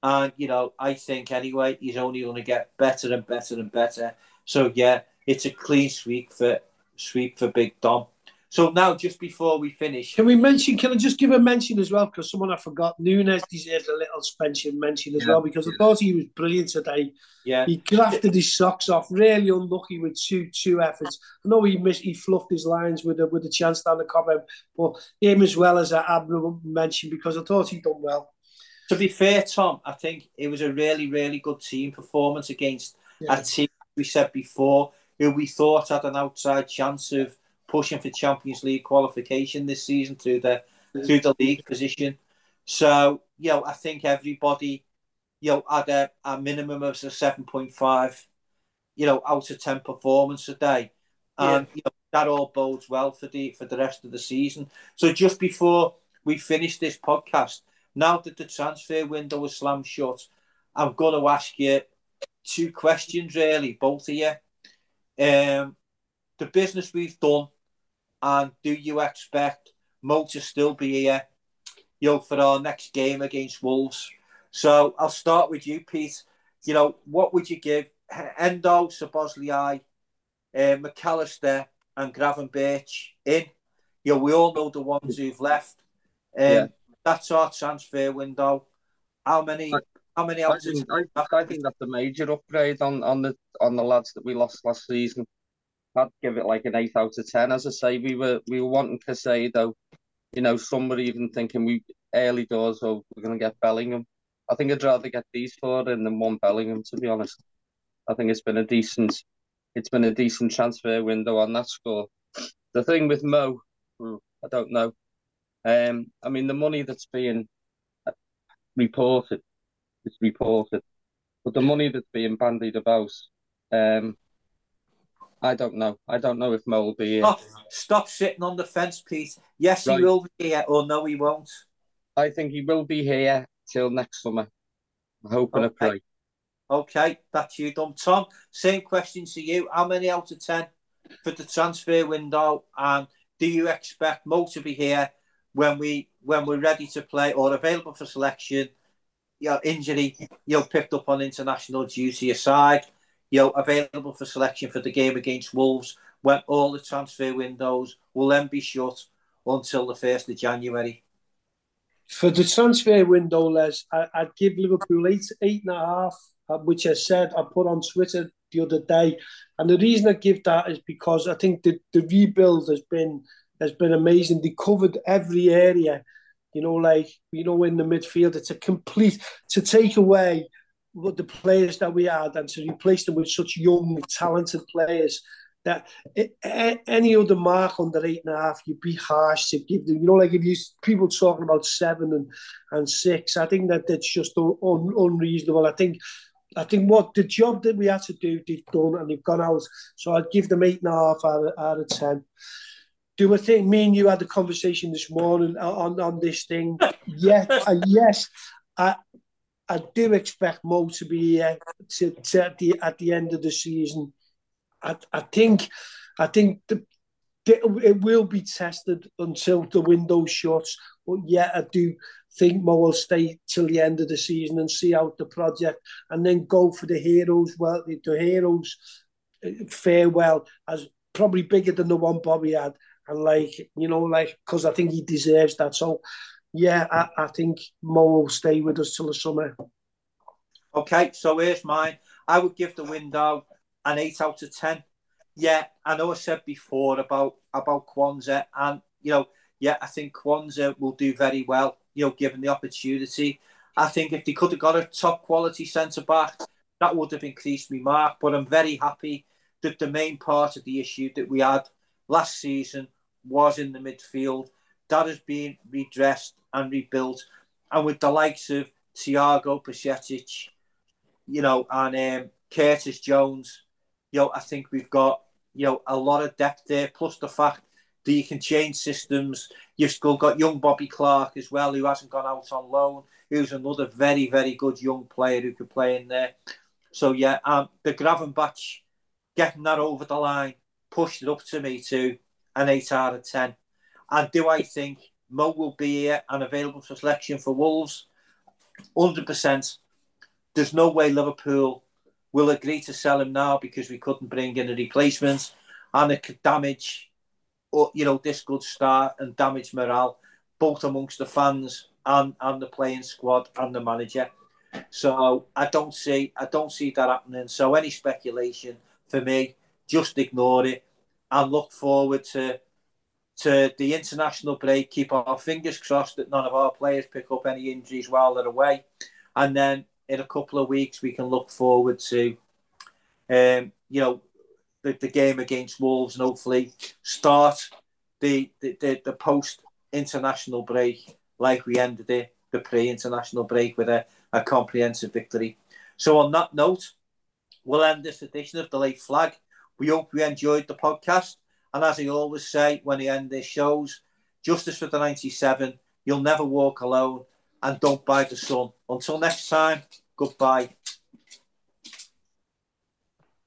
And you know, I think anyway, he's only going to get better and better and better. So yeah, it's a clean sweep for sweep for Big Dom. So now, just before we finish, can we mention? Can I just give a mention as well? Because someone I forgot, Nunez deserves a little special mention as yeah. well because I thought he was brilliant today. Yeah, he grafted his socks off. Really unlucky with two two efforts. I know he missed, he fluffed his lines with a with a chance down the cobweb, but him as well as Abner mention because I thought he done well. To be fair, Tom, I think it was a really really good team performance against yeah. a team we said before who we thought had an outside chance of pushing for Champions League qualification this season through the through the league position. So, you know, I think everybody, you know, had a, a minimum of a seven point five, you know, out of ten performance a day. And yeah. you know, that all bodes well for the for the rest of the season. So just before we finish this podcast, now that the transfer window is slammed shut, I'm going to ask you two questions, really, both of you. Um, the business we've done and do you expect Mo to still be here, you know, for our next game against Wolves? So I'll start with you, Pete. You know, what would you give Endo, Szoboszlai, uh, McAllister, and Gravenberch in? You know, we all know the ones who've left. Um, yeah. That's our transfer window. How many? How many? I think, I, I think that's a major upgrade on, on the on the lads that we lost last season. I'd give it like an eight out of ten. As I say, we were we were wanting Caicedo. You know, somebody even thinking we early doors, oh, we're going to get Bellingham. I think I'd rather get these four in than one Bellingham. To be honest, I think it's been a decent, it's been a decent transfer window on that score. The thing with Mo, I don't know. Um, I mean, the money that's being reported is reported, but the money that's being bandied about, um, I don't know. I don't know if Mo will be here. Stop, stop sitting on the fence, Pete. Yes, right. he will be here, or no, he won't. I think he will be here till next summer. I hope okay. and I pray. Okay, that's you done. Tom, same question to you. How many out of 10 for the transfer window? And do you expect Mo to be here when we when we're ready to play or available for selection? You know, injury, you're picked up on international duty aside you know, available for selection for the game against Wolves when all the transfer windows will then be shut until the 1st of January. For the transfer window, Les, I, would give Liverpool eight, eight and a half, uh, which I said I put on Twitter the other day. And the reason I give that is because I think the, the rebuild has been has been amazing. They covered every area, you know, like you know, in the midfield. It's a complete to take away what the players that we had and to replace them with such young, talented players that any other mark under eight and a half, you'd be harsh to give them. You know, like if you people talking about seven and, and six, I think that that's just un, unreasonable. I think I think what the job that we had to do, they've done and they've gone out. So I'd give them eight and a half out of, out of ten. Do I think me and you had a conversation this morning on, on this thing? yes, uh, yes. I, I do expect Mo to be uh, to, to at the at the end of the season. I, I think I think the, the, it will be tested until the window shuts. But yeah, I do think Mo will stay till the end of the season and see out the project, and then go for the heroes. Well, the, the heroes uh, farewell as probably bigger than the one Bobby had, and like you know, like because I think he deserves that. So yeah, I, I think Mo will stay with us till the summer. Okay, so here's mine. I would give the window an eight out of ten. Yeah, I know I said before about about Quansah, and you know, yeah, I think Quansah will do very well. You know, given the opportunity, I think if they could have got a top quality centre back, that would have increased me mark. But I'm very happy that the main part of the issue that we had last season was in the midfield. That has been redressed and rebuilt, and with the likes of Thiago Bajcetic, you know, and um, Curtis Jones, you know, I think we've got you know a lot of depth there. Plus the fact that you can change systems. You've still got young Bobby Clark as well, who hasn't gone out on loan. Who's another very very good young player who could play in there. So yeah, um, the Gravenberch getting that over the line pushed it up to me to an eight out of ten. And do I think Mo will be here and available for selection for Wolves? Hundred percent. There's no way Liverpool will agree to sell him now because we couldn't bring in a replacement, and it could damage, you know, this good start and damage morale both amongst the fans and and the playing squad and the manager. So I don't see I don't see that happening. So any speculation for me, just ignore it and look forward to to the international break. Keep our fingers crossed that none of our players pick up any injuries while they're away, and then in a couple of weeks we can look forward to, um, you know, the, the game against Wolves and hopefully start the the, the, the post international break like we ended it the pre international break with a, a comprehensive victory. So on that note, we'll end this edition of the Late Flag. We hope you enjoyed the podcast. And as I always say when I end these shows, justice for the 97, you'll never walk alone, and don't buy the sun. Until next time, goodbye.